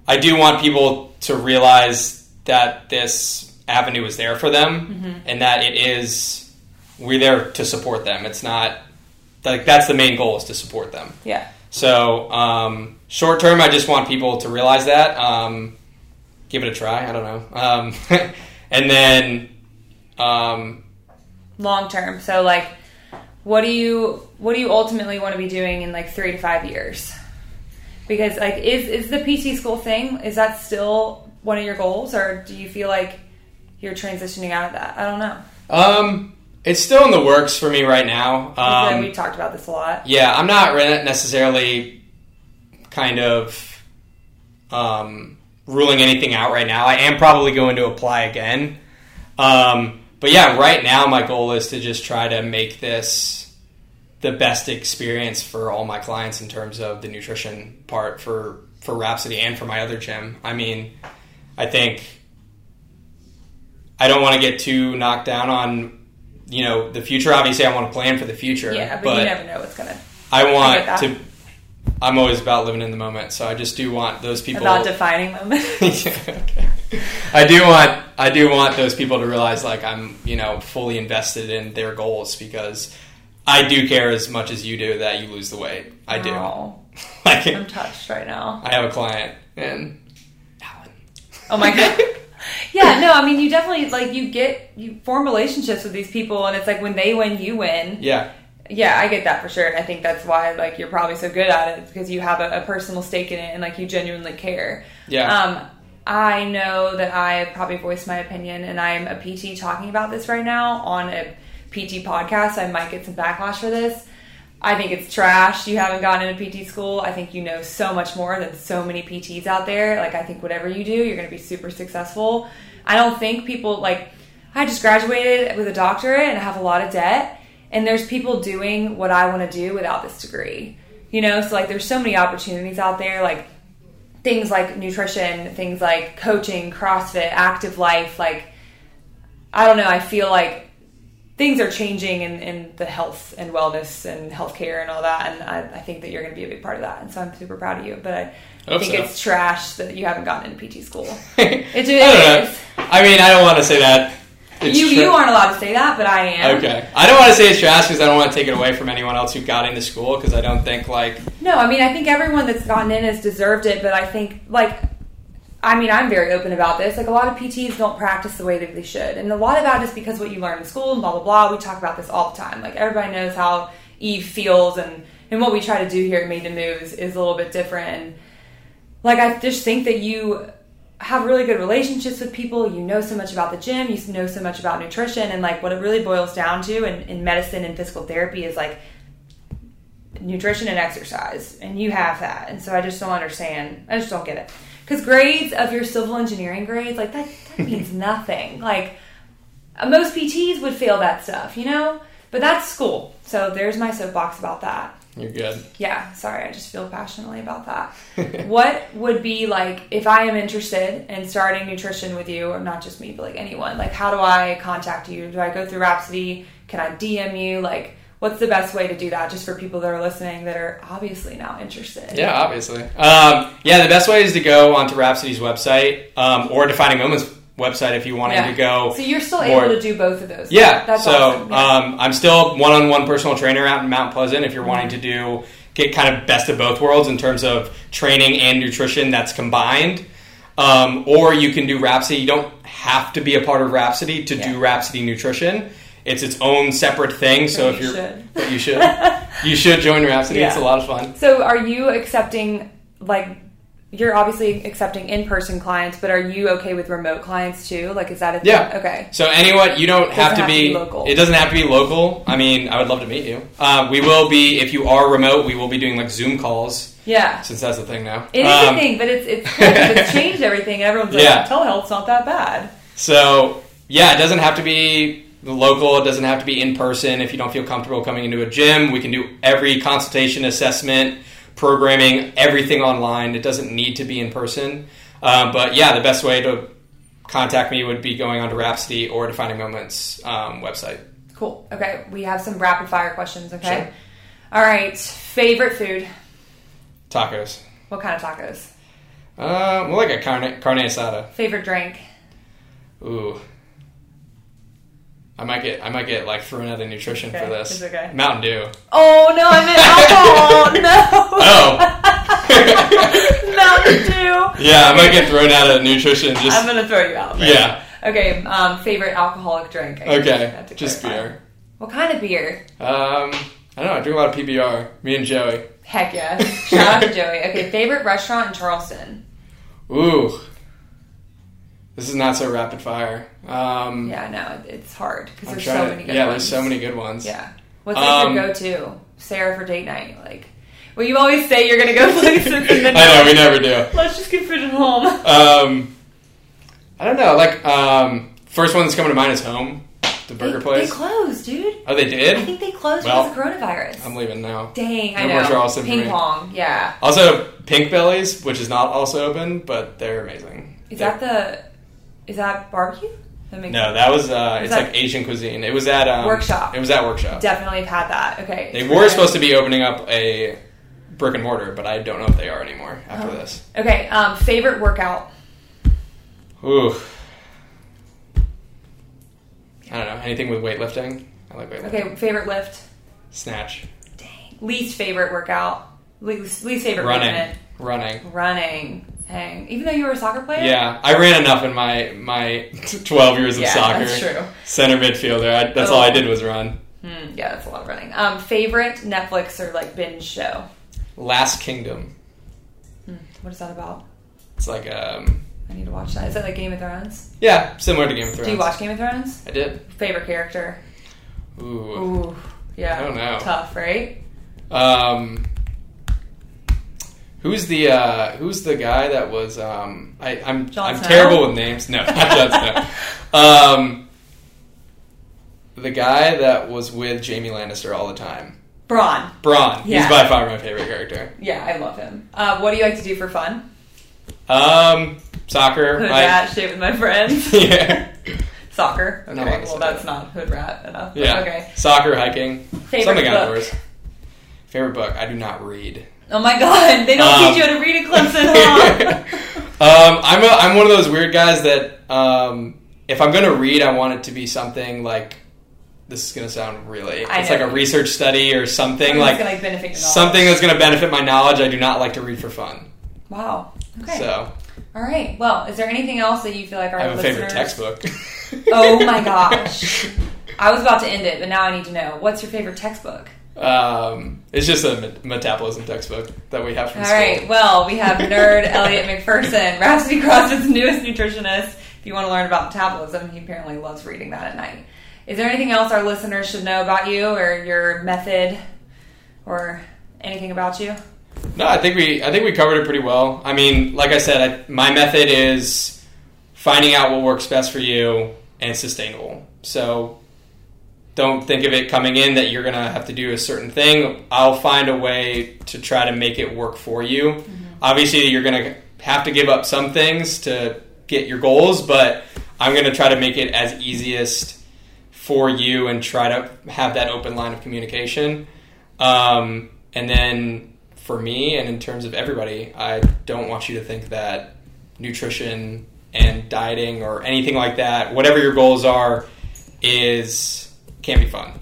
[SPEAKER 3] I do want people to realize that this avenue is there for them and that it is we're there to support them. It's not like that's the main goal is to support them.
[SPEAKER 2] Yeah.
[SPEAKER 3] So um, short term, I just want people to realize that. Um, give it a try. I don't know. Um, and then, um,
[SPEAKER 2] long term. So like what do you what do you ultimately want to be doing in like 3 to 5 years? Because like is is the PT school thing is that still one of your goals or do you feel like you're transitioning out of that? I don't know.
[SPEAKER 3] um, it's still in the works for me right now. Um,
[SPEAKER 2] we talked about this a lot.
[SPEAKER 3] yeah, I'm not necessarily kind of um, ruling anything out right now. I am probably going to apply again. Um, but yeah, right now my goal is to just try to make this the best experience for all my clients in terms of the nutrition part for for Rhapsody and for my other gym. I mean, I think I don't want to get too knocked down on you know the future. Obviously, I want to plan for the future.
[SPEAKER 2] Yeah, but, you never know what's gonna
[SPEAKER 3] I
[SPEAKER 2] I
[SPEAKER 3] want to. I'm always about living in the moment, so I just do want those people.
[SPEAKER 2] about defining moments.
[SPEAKER 3] Yeah, okay. I do want I do want those people to realize like I'm you know fully invested in their goals because I do care as much as you do that you lose the weight. I do. Like
[SPEAKER 2] I'm touched right now.
[SPEAKER 3] I have a client and Alan.
[SPEAKER 2] Oh my god. Yeah, no, I mean you definitely like you get you form relationships with these people and it's like when they win you win.
[SPEAKER 3] Yeah,
[SPEAKER 2] Yeah, I get that for sure. And I think that's why like you're probably so good at it because you have a, a personal stake in it and like you genuinely care.
[SPEAKER 3] yeah,
[SPEAKER 2] Um, I know that I probably voiced my opinion and I'm a PT talking about this right now on a PT podcast. So I might get some backlash for this. I think it's trash. You haven't gone into PT school. I think you know so much more than so many PTs out there. Like, I think whatever you do, you're going to be super successful. I don't think people, like, I just graduated with a doctorate and I have a lot of debt. And there's people doing what I want to do without this degree. You know, so like, there's so many opportunities out there. Like, things like nutrition, things like coaching, CrossFit, active life. Like, I don't know. I feel like things are changing in, in the health and wellness and healthcare and all that. And I, I think that you're going to be a big part of that. And so I'm super proud of you. But I, I think
[SPEAKER 3] so.
[SPEAKER 2] it's trash that you haven't gotten into PT school.
[SPEAKER 3] it,
[SPEAKER 2] it
[SPEAKER 3] is. I mean, I don't want to say that.
[SPEAKER 2] It's you you aren't allowed to say that, but I am.
[SPEAKER 3] Okay, I don't want to say it's trash because I don't want to take it away from anyone else who got into school because I don't think like.
[SPEAKER 2] No, I mean I think everyone that's gotten in has deserved it, but I think like I mean, I'm very open about this. Like, a lot of PTs don't practice the way that they should. And a lot of that is because what you learn in school and blah, blah, blah. We talk about this all the time. Like, everybody knows how Eve feels, and, and what we try to do here at Made to Move is, a little bit different. Like, I just think that you have really good relationships with people. You know so much about the gym, you know so much about nutrition. And, like, what it really boils down to in, in medicine and physical therapy is, like, nutrition and exercise. And you have that. And so I just don't understand. I just don't get it because grades of your civil engineering grades like that, that means nothing. Like most pts would fail that stuff you know? But that's school. So there's my soapbox about that.
[SPEAKER 3] You're good.
[SPEAKER 2] Yeah sorry i just feel passionately about that. What would be like if i am interested in starting nutrition with you or not just me but like anyone like how do i contact you? Do i go through rhapsody? Can i dm you? Like what's the best way to do that just for people that are listening that are obviously now interested
[SPEAKER 3] yeah obviously um, yeah the best way is to go onto rhapsody's website um, or defining moments website if you wanted
[SPEAKER 2] yeah.
[SPEAKER 3] to go
[SPEAKER 2] so you're still more, able to do both of those
[SPEAKER 3] yeah
[SPEAKER 2] that's
[SPEAKER 3] so
[SPEAKER 2] awesome. yeah.
[SPEAKER 3] um, i'm still one-on-one personal trainer out in mount pleasant if you're mm-hmm. wanting to do get kind of best of both worlds in terms of training and nutrition that's combined um, or you can do rhapsody you don't have to be a part of rhapsody to yeah. do rhapsody nutrition it's its own separate thing. So, if
[SPEAKER 2] you
[SPEAKER 3] you're,
[SPEAKER 2] should.
[SPEAKER 3] but you should, you should join Rhapsody. Yeah. It's a lot of fun.
[SPEAKER 2] So, are you accepting like? You're obviously accepting in-person clients, but are you okay with remote clients too? Like, is that a thing?
[SPEAKER 3] Yeah.
[SPEAKER 2] Okay.
[SPEAKER 3] So anyone, you don't have, to,
[SPEAKER 2] have
[SPEAKER 3] be,
[SPEAKER 2] to, be, local.
[SPEAKER 3] It doesn't have to be local. I mean, I would love to meet you. Uh, we will be if you are remote. We will be doing like Zoom calls.
[SPEAKER 2] Yeah.
[SPEAKER 3] Since that's the thing now.
[SPEAKER 2] It is um, a thing, but it's it's it's changed everything. Everyone's like, yeah. telehealth's not that bad.
[SPEAKER 3] So yeah, it doesn't have to be the local. It doesn't have to be in person. If you don't feel comfortable coming into a gym, we can do every consultation, assessment, programming, everything online. It doesn't need to be in person. Um, but yeah, the best way to contact me would be going on to Rhapsody or Defining Moments um, website.
[SPEAKER 2] Cool. Okay, we have some rapid fire questions. Okay.
[SPEAKER 3] Sure.
[SPEAKER 2] All right. Favorite food?
[SPEAKER 3] Tacos.
[SPEAKER 2] What kind of tacos?
[SPEAKER 3] Uh, well, like a carne, carne asada.
[SPEAKER 2] Favorite drink?
[SPEAKER 3] Ooh, I might get I might get like thrown out of nutrition
[SPEAKER 2] okay.
[SPEAKER 3] for this.
[SPEAKER 2] Okay.
[SPEAKER 3] Mountain Dew.
[SPEAKER 2] Oh no, I meant alcohol. no.
[SPEAKER 3] Oh.
[SPEAKER 2] Mountain Dew.
[SPEAKER 3] Yeah, I might get thrown out of nutrition. Just
[SPEAKER 2] I'm gonna throw you out.
[SPEAKER 3] Right? Yeah.
[SPEAKER 2] Okay. Um, favorite alcoholic drink. I
[SPEAKER 3] okay. Just beer.
[SPEAKER 2] What kind of beer?
[SPEAKER 3] Um, I don't know. I drink a lot of PBR. Me and Joey.
[SPEAKER 2] Heck yeah! Shout out to Joey. Okay, favorite restaurant in Charleston.
[SPEAKER 3] Ooh. This is not so rapid fire. Um,
[SPEAKER 2] yeah, no, it's hard because there's so many good ones.
[SPEAKER 3] yeah,
[SPEAKER 2] ones.
[SPEAKER 3] there's so many good ones.
[SPEAKER 2] Yeah. What's like um, your go-to, Sarah, for date night? Like, well, you always say you're going to go places, and then
[SPEAKER 3] I know we never do.
[SPEAKER 2] Let's just get food at home.
[SPEAKER 3] Um, I don't know. Like, um, first one that's coming to mind is home. The burger
[SPEAKER 2] they,
[SPEAKER 3] place.
[SPEAKER 2] They closed, dude.
[SPEAKER 3] Oh, they did.
[SPEAKER 2] I think they closed
[SPEAKER 3] well,
[SPEAKER 2] because of coronavirus.
[SPEAKER 3] I'm leaving now.
[SPEAKER 2] Dang,
[SPEAKER 3] no
[SPEAKER 2] I know.
[SPEAKER 3] More Charleston
[SPEAKER 2] Ping pong, yeah.
[SPEAKER 3] Also, Pink Bellies, which is not also open, but they're amazing.
[SPEAKER 2] Is
[SPEAKER 3] they're,
[SPEAKER 2] that the? Is that barbecue?
[SPEAKER 3] That no, sense. that was uh, it's like Asian cuisine. It was at um,
[SPEAKER 2] workshop.
[SPEAKER 3] It was at workshop.
[SPEAKER 2] Definitely have had that. Okay.
[SPEAKER 3] They were supposed to be opening up a brick and mortar, but I don't know if they are anymore after
[SPEAKER 2] oh.
[SPEAKER 3] this.
[SPEAKER 2] Okay. Um, favorite workout.
[SPEAKER 3] Ooh. I don't know anything with weightlifting. I like weightlifting.
[SPEAKER 2] Okay. Favorite lift.
[SPEAKER 3] Snatch.
[SPEAKER 2] Dang. Least favorite workout. Least, least favorite
[SPEAKER 3] running.
[SPEAKER 2] movement.
[SPEAKER 3] Running.
[SPEAKER 2] Running. Dang. Even though you were a soccer player?
[SPEAKER 3] Yeah, I ran enough in my my 12 years of
[SPEAKER 2] yeah,
[SPEAKER 3] soccer.
[SPEAKER 2] That's true.
[SPEAKER 3] Center midfielder. I, that's oh. all I did was run.
[SPEAKER 2] Hmm, yeah, that's a lot of running. Um, favorite Netflix or like binge show?
[SPEAKER 3] Last Kingdom.
[SPEAKER 2] Hmm, what is that about?
[SPEAKER 3] It's like um.
[SPEAKER 2] I need to watch that. Is that like Game of Thrones?
[SPEAKER 3] Yeah, similar to Game of Thrones.
[SPEAKER 2] Do you watch Game of Thrones?
[SPEAKER 3] I did.
[SPEAKER 2] Favorite character?
[SPEAKER 3] Ooh.
[SPEAKER 2] Ooh. Yeah.
[SPEAKER 3] I don't know.
[SPEAKER 2] Tough, right?
[SPEAKER 3] Um, who's the uh, Who's the guy that was? Um, I, I'm
[SPEAKER 2] Jon
[SPEAKER 3] I'm
[SPEAKER 2] Snow?
[SPEAKER 3] terrible with names. No, not Snow. Um, the guy that was with Jaime Lannister all the time.
[SPEAKER 2] Bronn.
[SPEAKER 3] Bronn.
[SPEAKER 2] Yeah.
[SPEAKER 3] He's by far my favorite character.
[SPEAKER 2] Yeah, I love him. Uh, what do you like to do for fun?
[SPEAKER 3] Um, soccer.
[SPEAKER 2] Hood
[SPEAKER 3] I-
[SPEAKER 2] rat, shit with my friends.
[SPEAKER 3] yeah.
[SPEAKER 2] Soccer. Okay, well, that's not hood rat enough.
[SPEAKER 3] Yeah.
[SPEAKER 2] Okay.
[SPEAKER 3] Soccer, hiking,
[SPEAKER 2] Favorite
[SPEAKER 3] something
[SPEAKER 2] book?
[SPEAKER 3] outdoors. Favorite book? I do not read.
[SPEAKER 2] Oh my god, they don't
[SPEAKER 3] Um,
[SPEAKER 2] teach you how to read at Clemson, huh?
[SPEAKER 3] um, I'm a, I'm one of those weird guys that um, if I'm gonna read, I want it to be something like this is gonna sound really.
[SPEAKER 2] I
[SPEAKER 3] It's
[SPEAKER 2] know.
[SPEAKER 3] like a research study or something like
[SPEAKER 2] gonna, like,
[SPEAKER 3] something that's gonna benefit my knowledge. I do not like to read for fun.
[SPEAKER 2] Wow. Okay.
[SPEAKER 3] So
[SPEAKER 2] All right. Well, is there anything else that you feel like our
[SPEAKER 3] I have a favorite textbook.
[SPEAKER 2] Oh my gosh. I was about to end it, but now I need to know. What's your favorite textbook?
[SPEAKER 3] Um, it's just a met- metabolism textbook that we have from
[SPEAKER 2] All
[SPEAKER 3] school.
[SPEAKER 2] right. Well, we have nerd Eliot McPherson, Rhapsody CrossFit's newest nutritionist. If you want to learn about metabolism, he apparently loves reading that at night. Is there anything else our listeners should know about you or your method or anything about you?
[SPEAKER 3] No, I think we I think we covered it pretty well. I mean, like I said, I, my method is finding out what works best for you and sustainable. So don't think of it coming in that you're gonna have to do a certain thing. I'll find a way to try to make it work for you. Obviously, you're gonna have to give up some things to get your goals, but I'm gonna try to make it as easiest for you and try to have that open line of communication. Um, and then for me, and in terms of everybody, I don't want you to think that nutrition and dieting or anything like that, whatever your goals are, is can't be fun.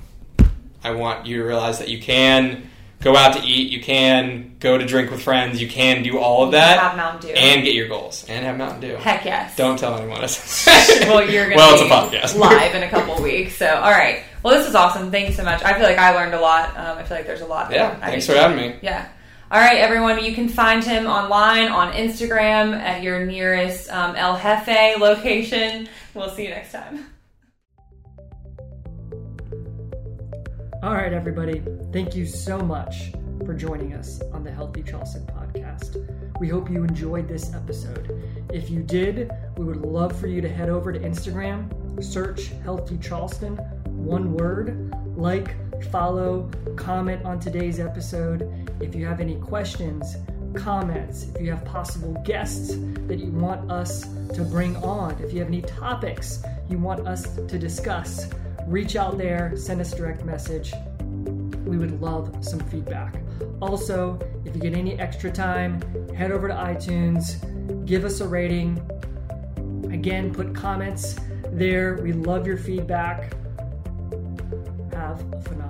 [SPEAKER 3] I want you to realize that you can go out to eat, you can go to drink with friends, you can do all of that,
[SPEAKER 2] Have Mountain Dew.
[SPEAKER 3] and get your goals, and have Mountain Dew.
[SPEAKER 2] Heck yes.
[SPEAKER 3] Don't tell anyone
[SPEAKER 2] well, you're going to
[SPEAKER 3] well,
[SPEAKER 2] be
[SPEAKER 3] it's a podcast.
[SPEAKER 2] live in a couple weeks. So, all right. Well, this is awesome. Thanks so much. I feel like I learned a lot. Um, I feel like there's a lot.
[SPEAKER 3] yeah,
[SPEAKER 2] I
[SPEAKER 3] thanks for having me.
[SPEAKER 2] Yeah. All right, everyone. You can find him online on Instagram at your nearest um, El Jefe location. We'll see you next time.
[SPEAKER 1] All right, everybody. Thank you so much for joining us on the Healthy Charleston podcast. We hope you enjoyed this episode. If you did, we would love for you to head over to Instagram, search Healthy Charleston, one word, like, follow, comment on today's episode. If you have any questions, comments, if you have possible guests that you want us to bring on, if you have any topics you want us to discuss, reach out there, send us a direct message. We would love some feedback. Also, if you get any extra time, head over to iTunes, give us a rating. Again, put comments there. We love your feedback. Have a phenomenal